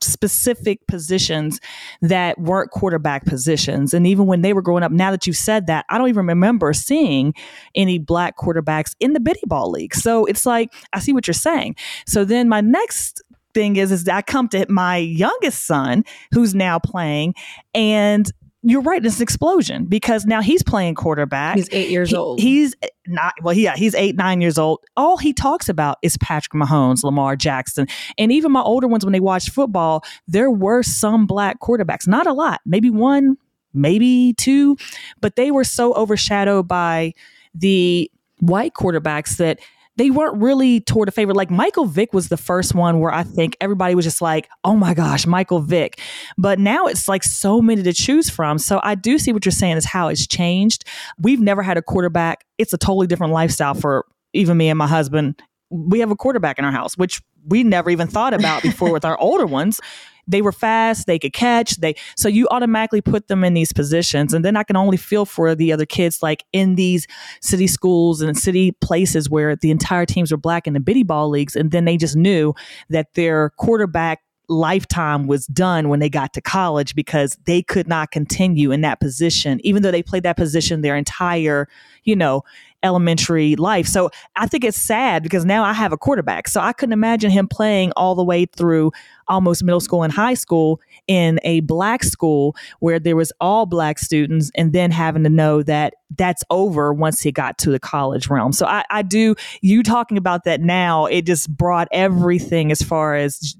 specific positions that weren't quarterback positions. And even when they were growing up, now that you've said that, I don't even remember seeing any black quarterbacks in the Biddy Ball League. So it's like, I see what you're saying. So then my next thing is, is that I come to my youngest son who's now playing and you're right. It's an explosion because now he's playing quarterback. He's eight years He- old. He's not well. Yeah, he's eight, nine years old. All he talks about is Patrick Mahomes, Lamar Jackson, and even my older ones when they watch football. There were some black quarterbacks, not a lot, maybe one, maybe two, but they were so overshadowed by the white quarterbacks that they weren't really toward a favorite. Like Michael Vick was the first one where I think everybody was just like, oh my gosh, Michael Vick. But now it's like so many to choose from. So I do see what you're saying is how it's changed. We've never had a quarterback. It's a totally different lifestyle for even me and my husband. We have a quarterback in our house, which we never even thought about before with our older ones. They were fast, they could catch, they so you automatically put them in these positions. And then I can only feel for the other kids like in these city schools and city places where the entire teams were black in the biddy ball leagues. And then they just knew that their quarterback lifetime was done when they got to college because they could not continue in that position, even though they played that position their entire, you know, elementary life. So I think it's sad because now I have a quarterback. So I couldn't imagine him playing all the way through almost middle school and high school in a black school where there was all black students and then having to know that that's over once he got to the college realm. So I, I do you talking about that now, it just brought everything as far as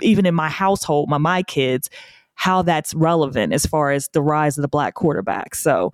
even in my household, my my kids, how that's relevant as far as the rise of the black quarterback. So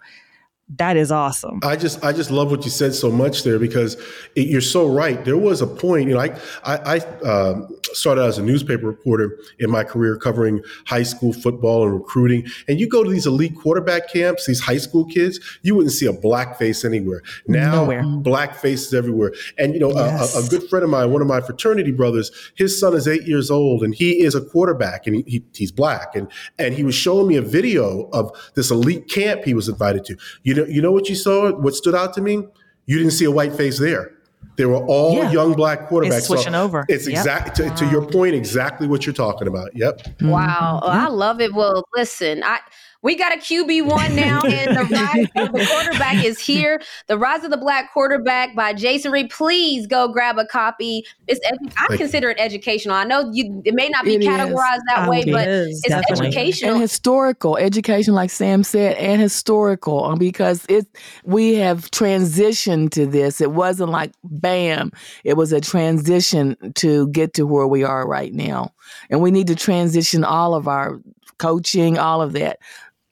that is awesome. I just I just love what you said so much there because it, you're so right. There was a point, you know, I I, I um, started as a newspaper reporter in my career covering high school football and recruiting. And you go to these elite quarterback camps, these high school kids, you wouldn't see a black face anywhere. Now, Nowhere. black faces everywhere. And you know, a- Yes. a, a good friend of mine, one of my fraternity brothers, his son is eight years old, and he is a quarterback, and he, he, he's black. And and he was showing me a video of this elite camp he was invited to. You know, you know what you saw? What stood out to me? You didn't see a white face there. They were all Yeah. young black quarterbacks. It's switching over. It's Yep. exact to, to your point, exactly what you're talking about. Yep. Wow, Oh, I mm-hmm. love it. Well, listen, I we got a QB one now, and the rise of the quarterback is here. The Rise of the Black Quarterback by Jason Reid. Please go grab a copy. It's I you. consider it educational. I know you it may not be It is. categorized that Um, way, it but is, it's definitely. educational. and historical education like sam said and historical um, because it we have transitioned to this it wasn't like bam it was a transition to get to where we are right now and we need to transition all of our coaching all of that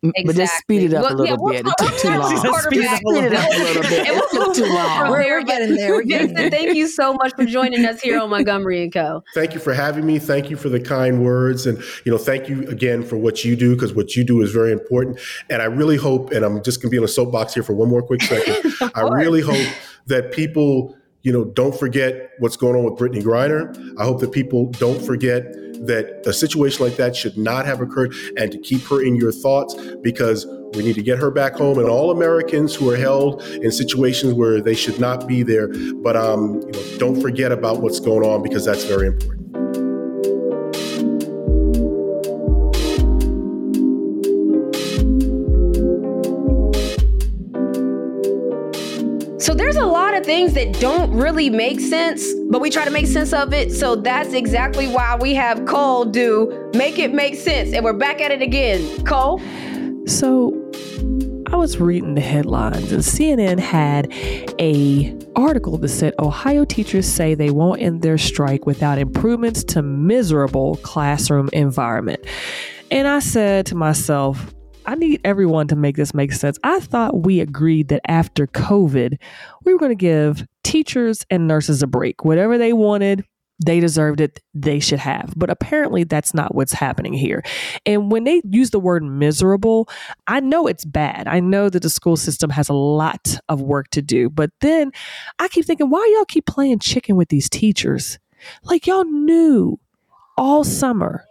M- but just speed it up Well, a little yeah, we'll bit talk- it took too we'll long talk Speed it up a Speed it up a little bit. And It we'll took too move long. from We're- we're getting there. We're getting Vincent, thank you so much for joining us here on Montgomery and Co. Thank you for having me. Thank you for the kind words. And, you know, thank you again for what you do, because what you do is very important. And I really hope, and I'm just going to be on a soapbox here for one more quick second. I really hope that people, you know, don't forget what's going on with Brittney Griner. I hope that people don't forget that a situation like that should not have occurred and to keep her in your thoughts because we need to get her back home and all Americans who are held in situations where they should not be there. But um, you know, don't forget about what's going on because that's very important. Things that don't really make sense, but we try to make sense of it. So that's exactly why we have Cole do Make It Make Sense. And we're back at it again. Cole? So I was reading the headlines and CNN had a article that said Ohio teachers say they won't end their strike without improvements to miserable classroom environment. And I said to myself, I need everyone to make this make sense. I thought we agreed that after COVID, we were going to give teachers and nurses a break. Whatever they wanted, they deserved it, they should have. But apparently, that's not what's happening here. And when they use the word miserable, I know it's bad. I know that the school system has a lot of work to do. But then I keep thinking, why y'all keep playing chicken with these teachers? Like, y'all knew all summer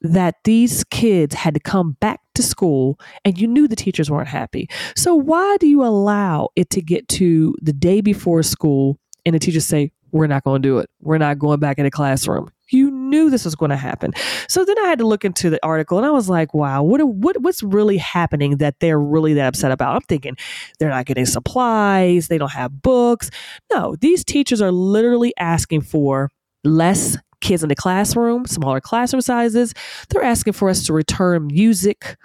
that these kids had to come back to school and you knew the teachers weren't happy. So why do you allow it to get to the day before school and the teachers say, we're not going to do it. We're not going back in the classroom. You knew this was going to happen. So then I had to look into the article and I was like, wow, what, what what's really happening that they're really that upset about? I'm thinking they're not getting supplies, they don't have books. No, these teachers are literally asking for less kids in the classroom, smaller classroom sizes. They're asking for us to return music,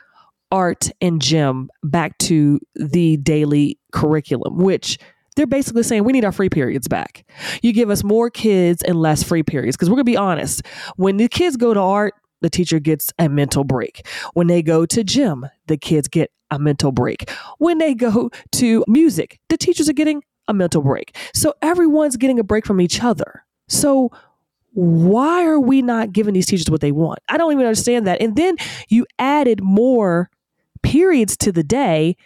art, and gym back to the daily curriculum, which they're basically saying we need our free periods back. You give us more kids and less free periods. Because we're going to be honest, when the kids go to art, the teacher gets a mental break. When they go to gym, the kids get a mental break. When they go to music, the teachers are getting a mental break. So everyone's getting a break from each other. So why are we not giving these teachers what they want? I don't even understand that. And then you added more periods to the day,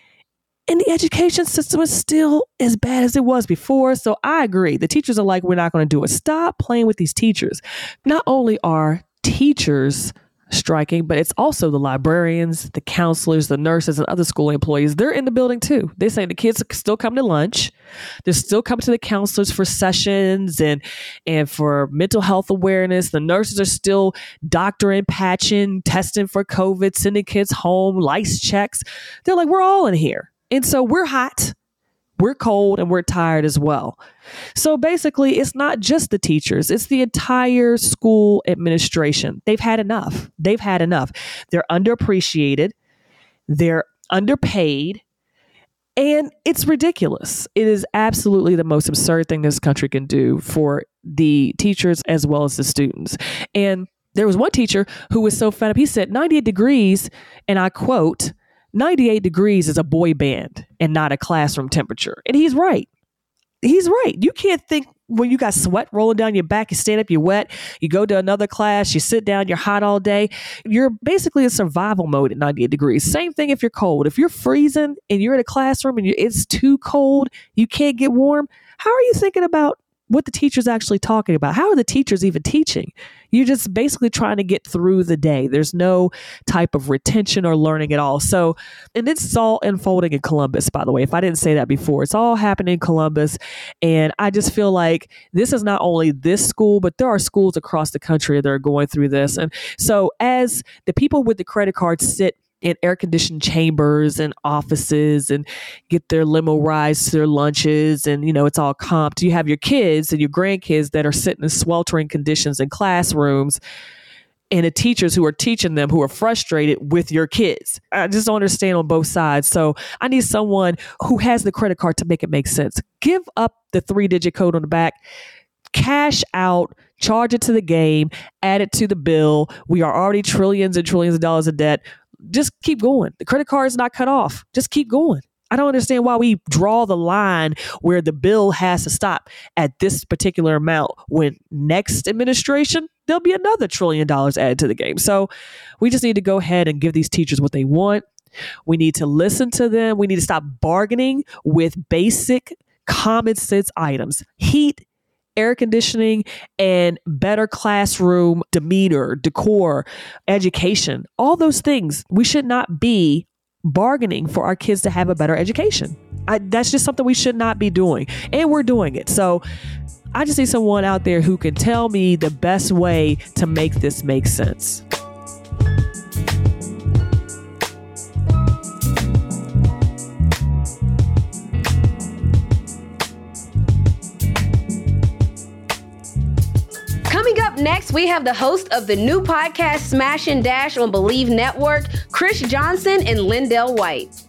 and the education system is still as bad as it was before. So I agree. The teachers are like, we're not going to do it. Stop playing with these teachers. Not only are teachers striking, but it's also the librarians, the counselors, the nurses, and other school employees. They're in the building too. They say the kids still come to lunch. They're still coming to the counselors for sessions and and for mental health awareness. The nurses are still doctoring, patching, testing for COVID, sending kids home, lice checks. They're like, we're all in here. And so we're hot, we're cold, and we're tired as well. So basically, it's not just the teachers, it's the entire school administration. They've had enough. They've had enough. They're underappreciated, they're underpaid, and it's ridiculous. It is absolutely the most absurd thing this country can do for the teachers as well as the students. And there was one teacher who was so fed up. He said 98 degrees, and I quote, 98 degrees is a boy band and not a classroom temperature. And he's right. He's right. You can't think when you got sweat rolling down your back, you stand up, you're wet, you go to another class, you sit down, you're hot all day. You're basically in survival mode at 98 degrees. Same thing if you're cold. If you're freezing and you're in a classroom and it's too cold, you can't get warm. How are you thinking about what the teacher's actually talking about. How are the teachers even teaching? You're just basically trying to get through the day. There's no type of retention or learning at all. So, and is all unfolding in Columbus, by the way. If I didn't say that before, it's all happening in Columbus. And I just feel like this is not only this school, but there are schools across the country that are going through this. And so, as the people with the credit cards sit in air conditioned chambers and offices and get their limo rides to their lunches and you know it's all comped. You have your kids and your grandkids that are sitting in sweltering conditions in classrooms and the teachers who are teaching them who are frustrated with your kids. I just don't understand on both sides. So i need someone who has the credit card to make it make sense. Give up the three digit code on the back. Cash out charge it to the game add it to the bill. We are already trillions and trillions of dollars of debt just keep going. The credit card is not cut off. Just keep going. I don't understand why we draw the line where the bill has to stop at this particular amount when next administration there'll be another trillion dollars added to the game. So we just need to go ahead and give these teachers what they want. We need to listen to them. We need to stop bargaining with basic common sense items. Heat air conditioning and better classroom demeanor, decor, education, all those things. We should not be bargaining for our kids to have a better education. I, that's just something we should not be doing. And we're doing it. So I just need someone out there who can tell me the best way to make this make sense. Next, we have the host of the new podcast Smash and Dash on Believe Network, Chris Johnson and LenDale White.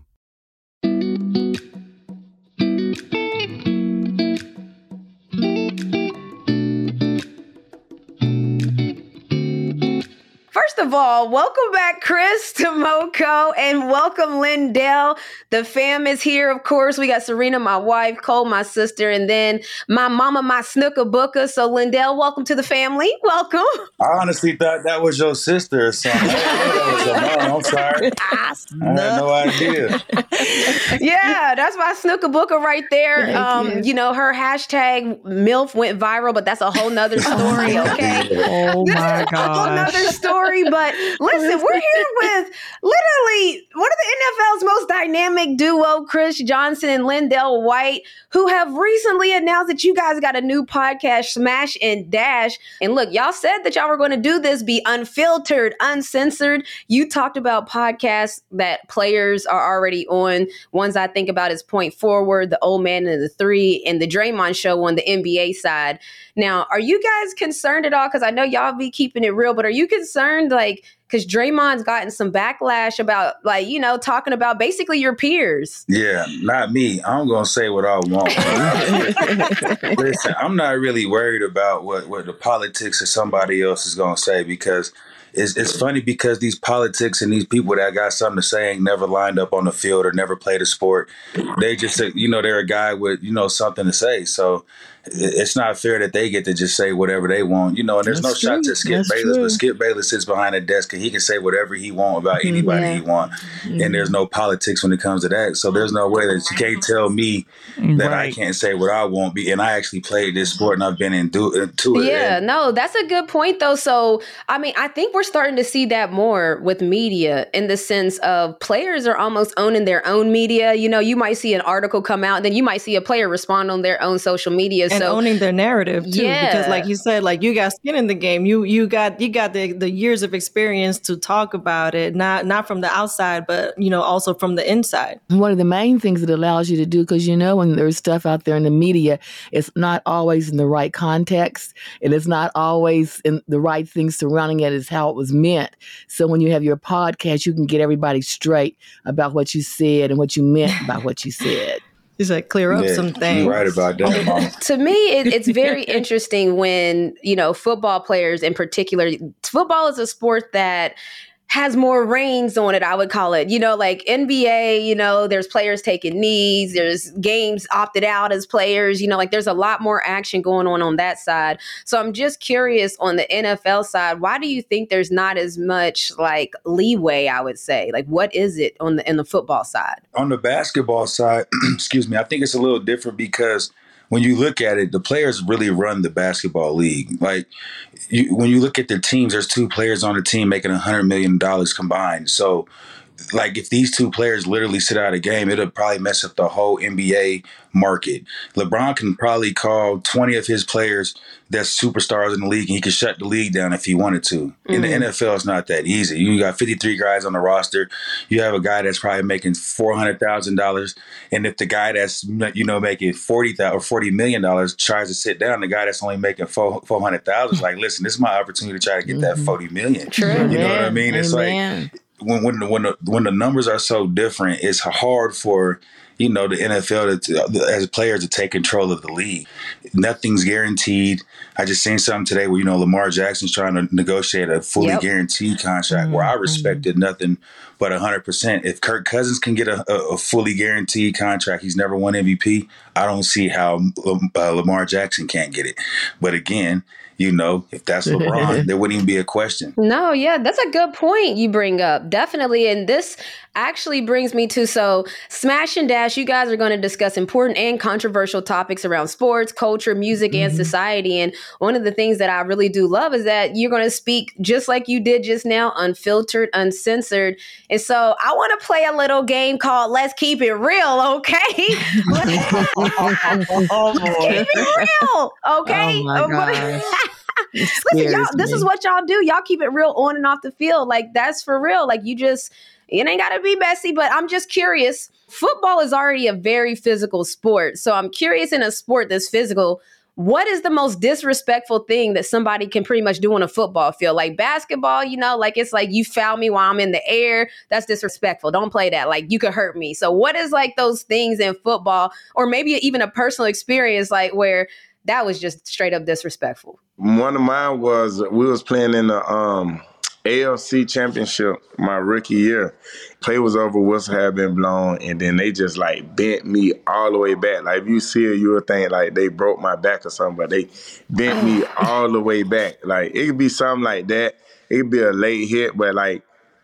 First of all, welcome back, Chris, to Moco, and welcome, LenDale. The fam is here, of course. We got Serena, my wife, Cole, my sister, and then my mama, my snooker booker. So, LenDale, welcome to the family. Welcome. I honestly thought that was your sister or something. that was your. I'm sorry. I had no idea. yeah, that's my snooker booker right there. Um, you know, her hashtag MILF went viral, but that's a whole nother story, okay? Oh This my is a whole but listen, we're here with literally one of the NFL's most dynamic duo, Chris Johnson and LenDale White, who have recently announced that you guys got a new podcast, Smash and Dash. And look, y'all said that y'all were going to do this be unfiltered, uncensored. You talked about podcasts that players are already on. Ones I think about is Point Forward, The Old Man and the Three, and The Draymond Show on the NBA side. Now, are you guys concerned at all? Because I know y'all be keeping it real, but are you concerned, like, because Draymond's gotten some backlash about, like, you know, talking about basically your peers? Yeah, not me. I'm gonna say what I want. Listen, I'm not really worried about what, what the politics of somebody else is gonna say because it's it's funny because these politics and these people that got something to say ain't never lined up on the field or never played a sport. They just you know they're a guy with you know something to say. So it- it's not fair that they get to just say whatever they want. You know, and there's That's no shot to Skip That's Bayless, true. but Skip Bayless sits behind a desk and he can say whatever he want about mm-hmm. anybody Yeah. he want. And there's mm-hmm. no politics when it comes to that. So there's no way that you can't tell me that I can't say what I want. Be and I actually played this sport and I've been into, it. Yeah, And no, that's a good point though. So, I mean, I think we're starting to see that more with media in the sense of players are almost owning their own media. You know, you might see an article come out, then you might see a player respond on their own social media. And so, owning their narrative too because like you said like you got skin in the game. You you got you got the the years of experience to talk about it not not from the outside but you know also from the inside. One of the main things it allows you to do because you know when there's stuff out there in the media it's not always in the right context and it's not always in the right things surrounding it is how it was meant. So when you have your podcast you can get everybody straight about what you said and what you meant by what you said He's like clear up yeah, some things You're right about that, mama. to me, it, it's very interesting when, you know, football players in particular, football is a sport that has more reins on it, I would call it. You know, like NBA, you know, there's players taking knees, there's games opted out as players, you know, like there's a lot more action going on on that side. So I'm just curious on the NFL side, why do you think there's not as much like leeway, I would say? Like what is it on the in the football side? on the basketball side, excuse me, I think it's a little different because when you look at it, the players really run the basketball league. Like you, when you look at the teams, there's two players on the team making hundred million dollars combined. So, like if these two players literally sit out a game, it'll probably mess up the whole NBA market. LeBron can probably call 20 of his players that's superstars in the league and he could shut the league down if he wanted to. In the mm-hmm. NFL, it's not that easy. You got 53 guys on the roster. You have a guy that's probably making $400,000. And if the guy that's, you know, making 40,000 or $40 million tries to sit down, the guy that's only making four- 400,000 is like, listen, this is my opportunity to try to get that mm-hmm. 40 million. True. You know what I mean? It's Amen. like, when when the, when the when the numbers are so different, it's hard for you know the NFL to, as players to take control of the league. Nothing's guaranteed. I just seen something today where you know Lamar Jackson's trying to negotiate a fully Yep. guaranteed contract where I respected nothing but hundred percent. If Kirk Cousins can get a, a, a fully guaranteed contract, he's never won MVP. I don't see how uh, Lamar Jackson can't get it. But again, you know, if that's LeBron, there wouldn't even be a question. No, yeah, that's a good point you bring up. Definitely. And this actually brings me to so Smash and Dash, you guys are going to discuss important and controversial topics around sports, culture, music, and mm-hmm. society. And one of the things that I really do love is that you're going to speak just like you did just now, unfiltered, uncensored. And so I want to play a little game called Let's Keep It Real, okay? oh Keep it real, okay? Oh my but- gosh. Listen, y'all, this is what y'all do. Y'all keep it real on and off the field. Like that's for real. Like you just it ain't gotta be messy, but I'm just curious. Football is already a very physical sport. So I'm curious in a sport that's physical, what is the most disrespectful thing that somebody can pretty much do on a football field? Like basketball, you know, like it's like you foul me while I'm in the air. That's disrespectful. Don't play that. Like you could hurt me. So what is like those things in football, or maybe even a personal experience like where that was just straight up disrespectful? One of mine was we was playing in the um, ALC championship my rookie year. Play was over, whistle had been blown, and then they just like bent me all the way back. Like if you see it, you would think like they broke my back or something, but they bent me all the way back. Like it could be something like that. It could be a late hit, but like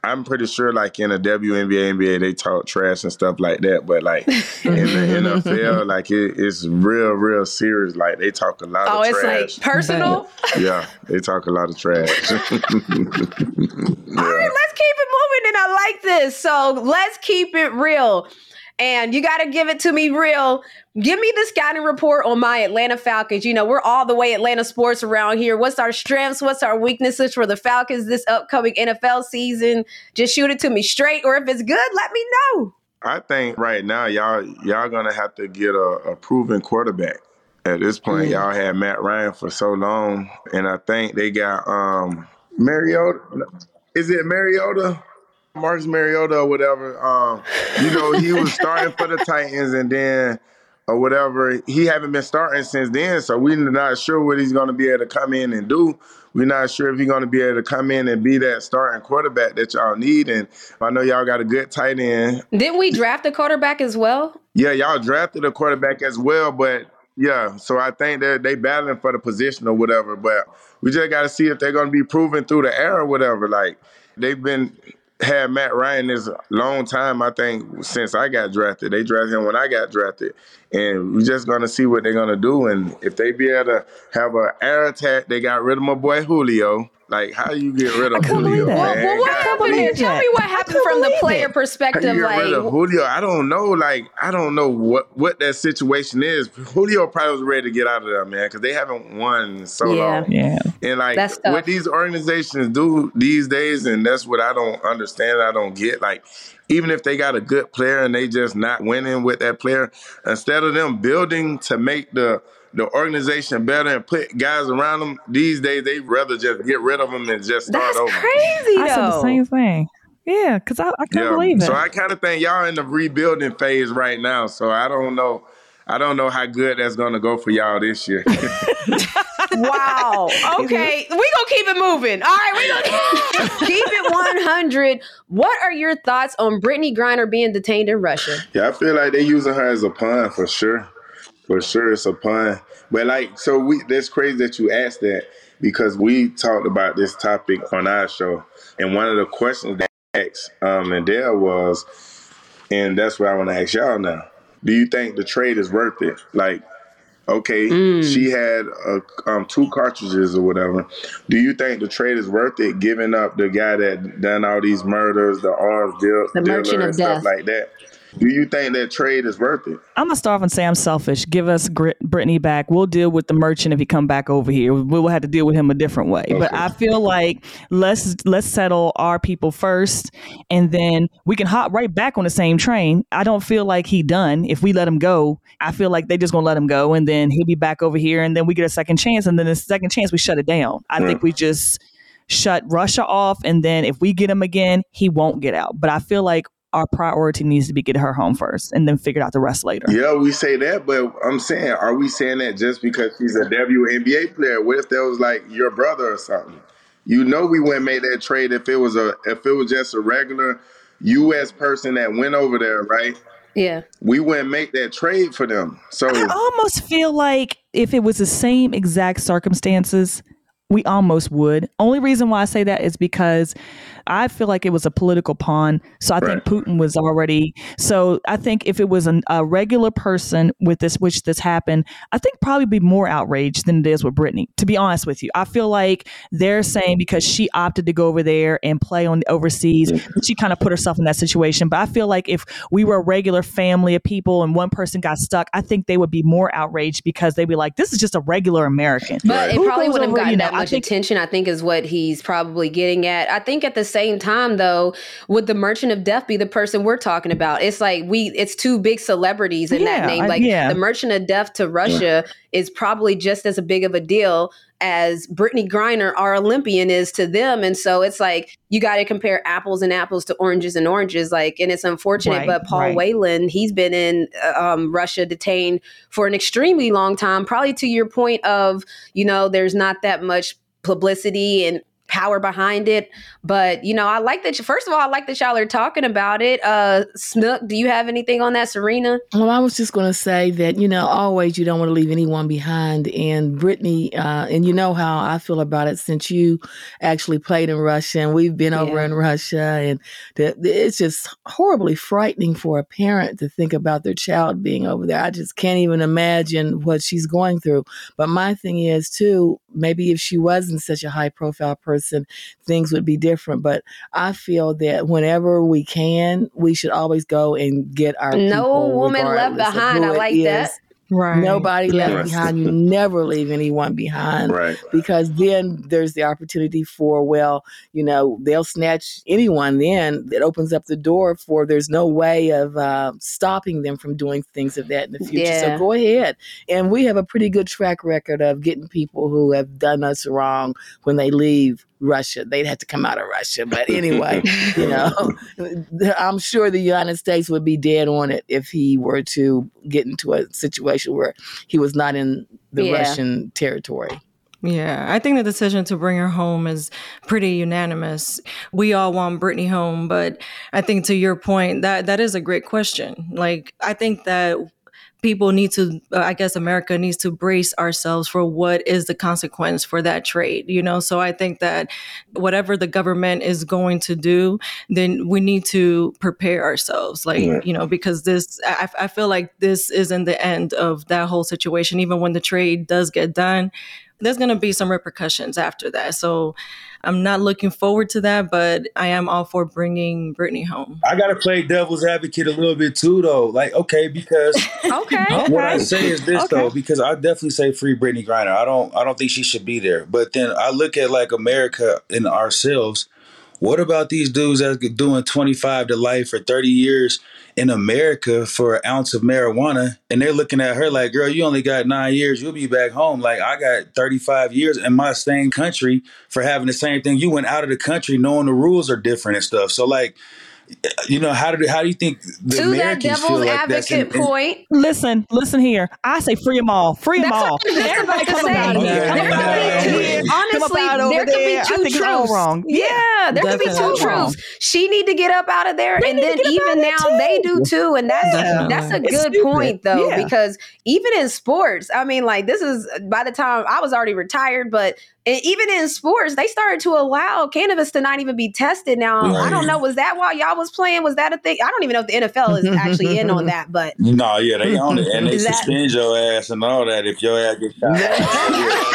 I'm pretty sure like in a WNBA, NBA, they talk trash and stuff like that. But like in the NFL, like it, it's real, real serious. Like they talk a lot Oh, of it's trash. like personal. Yeah, they talk a lot of trash. All right, let's keep it moving. And I like this. So let's keep it real. And you got to give it to me real. Give me the scouting report on my Atlanta Falcons. You know, we're all the way Atlanta sports around here. What's our strengths? What's our weaknesses for the Falcons this upcoming NFL season? Just shoot it to me straight. Or if it's good, let me know. I think right now y'all y'all gonna have to get a, a proven quarterback. At this point, y'all had Matt Ryan for so long, and I think they got um Mariota. Is it Mariota? Marcus Mariota or whatever. Um, you know, he was starting for the Titans, and then or whatever. He haven't been starting since then, so we're not sure what he's going to be able to come in and do. We're not sure if he's going to be able to come in and be that starting quarterback that y'all need. And I know y'all got a good tight end. Didn't we draft a quarterback as well? Yeah, y'all drafted a quarterback as well, but Yeah, so I think that they battling for the position or whatever, but we just got to see if they're going to be proven through the air or whatever. Like they've been had Matt Ryan this long time. I think since I got drafted, they drafted him when I got drafted, and we're just going to see what they're going to do. And if they be able to have an air attack, they got rid of my boy Julio. Like how you get rid of Julio? Well, man? well, what God happened damn. Tell me what happened from the player How you perspective. get Like, rid of Julio? I don't know. Like I don't know what what that situation is. Julio probably was ready to get out of there, man, because they haven't won so Yeah. long. Yeah. And like That's tough. what these organizations do these days, and that's what I don't understand. I don't get. Like even if they got a good player and they just not winning with that player, instead of them building to make the the organization better and put guys around them, these days they rather just get rid of them and just start that's over. crazy I said the same thing. Yeah, because I, I can't believe it. So I kind of think y'all in the rebuilding phase right now. So I don't know. I don't know how good that's gonna go for y'all this year. Wow. Okay, we gonna keep it moving. All right, we gonna keep it one hundred. What are your thoughts on Brittney Griner being detained in Russia? yeah, I feel like they're using her as a pun for sure. For sure, it's a pun. But like, so we that's crazy that you asked that because we talked about this topic on our show, and one of the questions that I asked um, and there was, and that's what I want to ask y'all now. Do you think the trade is worth it? Like, okay, she had uh um, two cartridges or whatever. Do you think the trade is worth it, giving up the guy that done all these murders, the arms deal, The merchant of and stuff death. like that? Do you think that trade is worth it? I'm gonna start off and say I'm selfish. Give us Grit- Brittney back. We'll deal with the merchant if he come back over here. We will have to deal with him a different way. But I feel like let's let's settle our people first, and then we can hop right back on the same train. I don't feel like he done. If we let him go, I feel like they just gonna let him go, and then he'll be back over here, and then we get a second chance, and then the second chance we shut it down. I think we just shut Russia off, and then if we get him again, he won't get out. But I feel like our priority needs to be get her home first, and then figure out the rest later. Yeah, we say that, but I'm saying, are we saying that just because she's a WNBA player? What if that was like your brother or something? You know, we wouldn't make that trade if it was a if it was just a regular U.S. person that went over there, right? Yeah. We wouldn't make that trade for them. So I almost feel like if it was the same exact circumstances, we almost would. Only reason why I say that is because I feel like it was a political pawn. So I think Putin was already. So I think if it was an, a regular person with this, which this happened, I think probably be more outraged than it is with Brittney. To be honest with you, I feel like they're saying because she opted to go over there and play on the overseas, she kind of put herself in that situation. But I feel like if we were a regular family of people and one person got stuck, I think they would be more outraged because they'd be like, "This is just a regular American." But it Who probably wouldn't have gotten you know, that I much think- attention, I think, is what he's probably getting at. I think at the same time, though, would the Merchant of Death be the person we're talking about? It's like we, it's two big celebrities in Yeah, that name. I- Like yeah. the Merchant of Death to Russia is probably just as big of a deal as Brittney Griner, our Olympian, is to them. And so it's like you got to compare apples and apples to oranges and oranges. Like, and it's unfortunate, Right, but Paul right. Whelan, he's been in uh, um, Russia detained for an extremely long time, probably to your point of, you know, there's not that much publicity and power behind it. But, you know, I like that. You, first of all, I like that y'all are talking about it. Uh, Snook, do you have anything on that, Serena? Well, I was just going to say that, you know, always you don't want to leave anyone behind. And Brittney, uh, and you know how I feel about it since you actually played in Russia and we've been over in Russia. And the, the- it's just horribly frightening for a parent to think about their child being over there. I just can't even imagine what she's going through. But my thing is, too, maybe if she wasn't such a high profile person, things would be different. But I feel that whenever we can, we should always go and get our No woman left behind. I like that. Is. Right. Nobody left Right. behind. You never leave anyone behind right. because then there's the opportunity for well you know they'll snatch anyone then it opens up the door for there's no way of uh, stopping them from doing things of that in the future Yeah. so go ahead and we have a pretty good track record of getting people who have done us wrong when they leave Russia. They'd have to come out of Russia. But anyway, you know, I'm sure the United States would be dead on it if he were to get into a situation where he was not in the Yeah. Russian territory. Yeah, I think the decision to bring her home is pretty unanimous. We all want Brittney home, but I think to your point, that that is a great question. Like, I think that people need to, uh, I guess America needs to brace ourselves for what is the consequence for that trade, you know? So I think that whatever the government is going to do, then we need to prepare ourselves, like, Yeah. you know, because this, I, I feel like this isn't the end of that whole situation. Even when the trade does get done, there's going to be some repercussions after that. So I'm not looking forward to that, but I am all for bringing Brittney home. I gotta play devil's advocate a little bit too, though. Like, okay, because Okay. what I say is this though, because I definitely say free Brittney Griner. I don't, I don't think she should be there. But then I look at like America and ourselves. What about these dudes that are doing 25 to life for 30 years in America for an ounce of marijuana? And they're looking at her like, girl, you only got nine years. You'll be back home. Like, I got 35 years in my same country for having the same thing. You went out of the country knowing the rules are different and stuff. So, like, you know, how do how do you think the to that Americans feel devil's like that's in- advocate in- point, Listen, listen here. I say free them all. Free them all. what I Everybody about to come say. out here. There could be two- over here. Come honestly, up out over there could be there. I two think all truths. wrong. Yeah, there could be two truths. She need to get up out of there, They and then even now there they do too. And that's Definitely. that's a It's good stupid. point though, Yeah. because even in sports, I mean, like this is by the time I was already retired, but and even in sports, they started to allow cannabis to not even be tested. Now I don't know, was that while y'all was playing? Was that a thing? I don't even know if the NFL is actually in on that, but No, yeah, they own it, and they Is that- suspend your ass and all that if your ass gets shot.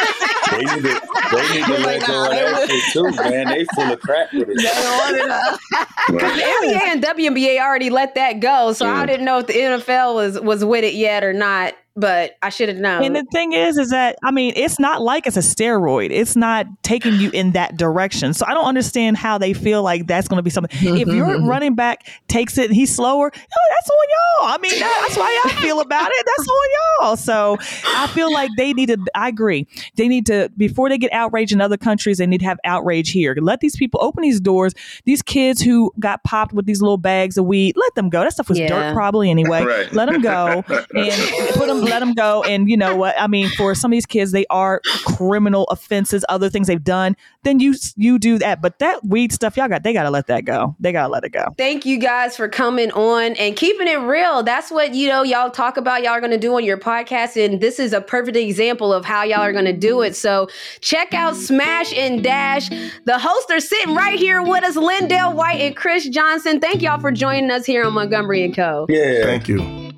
Yeah. They need to, they need to oh let go of that shit too, man. They full of crap with it. the NBA and WNBA already let that go, so I didn't know if the NFL was was with it yet or not. But I should have known. And the thing is, is that I mean, it's not like it's a steroid. It's not taking you in that direction. So I don't understand how they feel like that's going to be something. if your mm-hmm. running back takes it and he's slower, no, that's on y'all. I mean, that- that's why I feel about it. That's on y'all. So I feel like they need to. I agree. They need to before they get outraged in other countries. They need to have outrage here. Let these people open these doors. These kids who got popped with these little bags of weed, let them go. That stuff was Yeah. dirt probably anyway. Right. Let them go and put them. Let them go. And you know what? I mean, for some of these kids, they are criminal offenses, other things they've done. Then you you do that. But that weed stuff, y'all got. They got to let that go. They got to let it go. Thank you guys for coming on and keeping it real. That's what you know y'all talk about. Y'all are going to do on your podcast, and this is a perfect example of how y'all are going to do it. So check out Smash and Dash. The hosts are sitting right here with us, LenDale White and Chris Johnson. Thank y'all for joining us here on Montgomery and Co. Yeah, Thank you.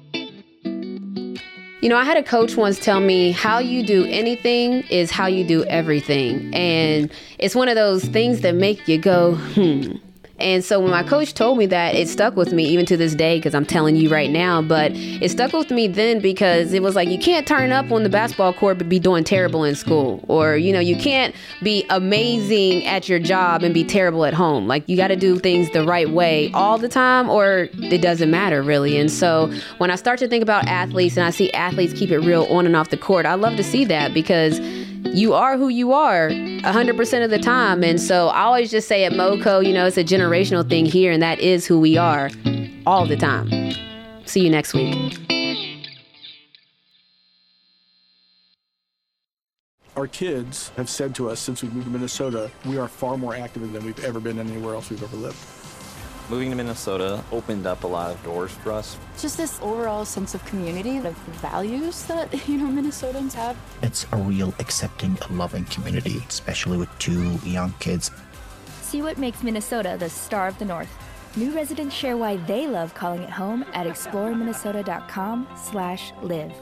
You know, I had a coach once tell me how you do anything is how you do everything. And it's one of those things that make you go, hmm. And so when my coach told me that, it stuck with me even to this day because I'm telling you right now. But it stuck with me then because it was like you can't turn up on the basketball court but be doing terrible in school. Or, you know, you can't be amazing at your job and be terrible at home. Like you got to do things the right way all the time or it doesn't matter really. And so when I start to think about athletes and I see athletes keep it real on and off the court, I love to see that because you are who you are 100% of the time. And so I always just say at MoCo, you know, it's a generational thing here, and that is who we are all the time. See you next week. Our kids have said to us since we moved to Minnesota, we are far more active than we've ever been anywhere else we've ever lived. Moving to Minnesota opened up a lot of doors for us. Just this overall sense of community, of values that, you know, Minnesotans have. It's a real accepting, loving community, especially with two young kids. See what makes Minnesota the star of the North. New residents share why they love calling it home at exploreminnesota.com slash live.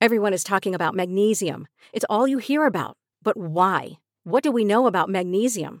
Everyone is talking about magnesium. It's all you hear about. But why? What do we know about magnesium?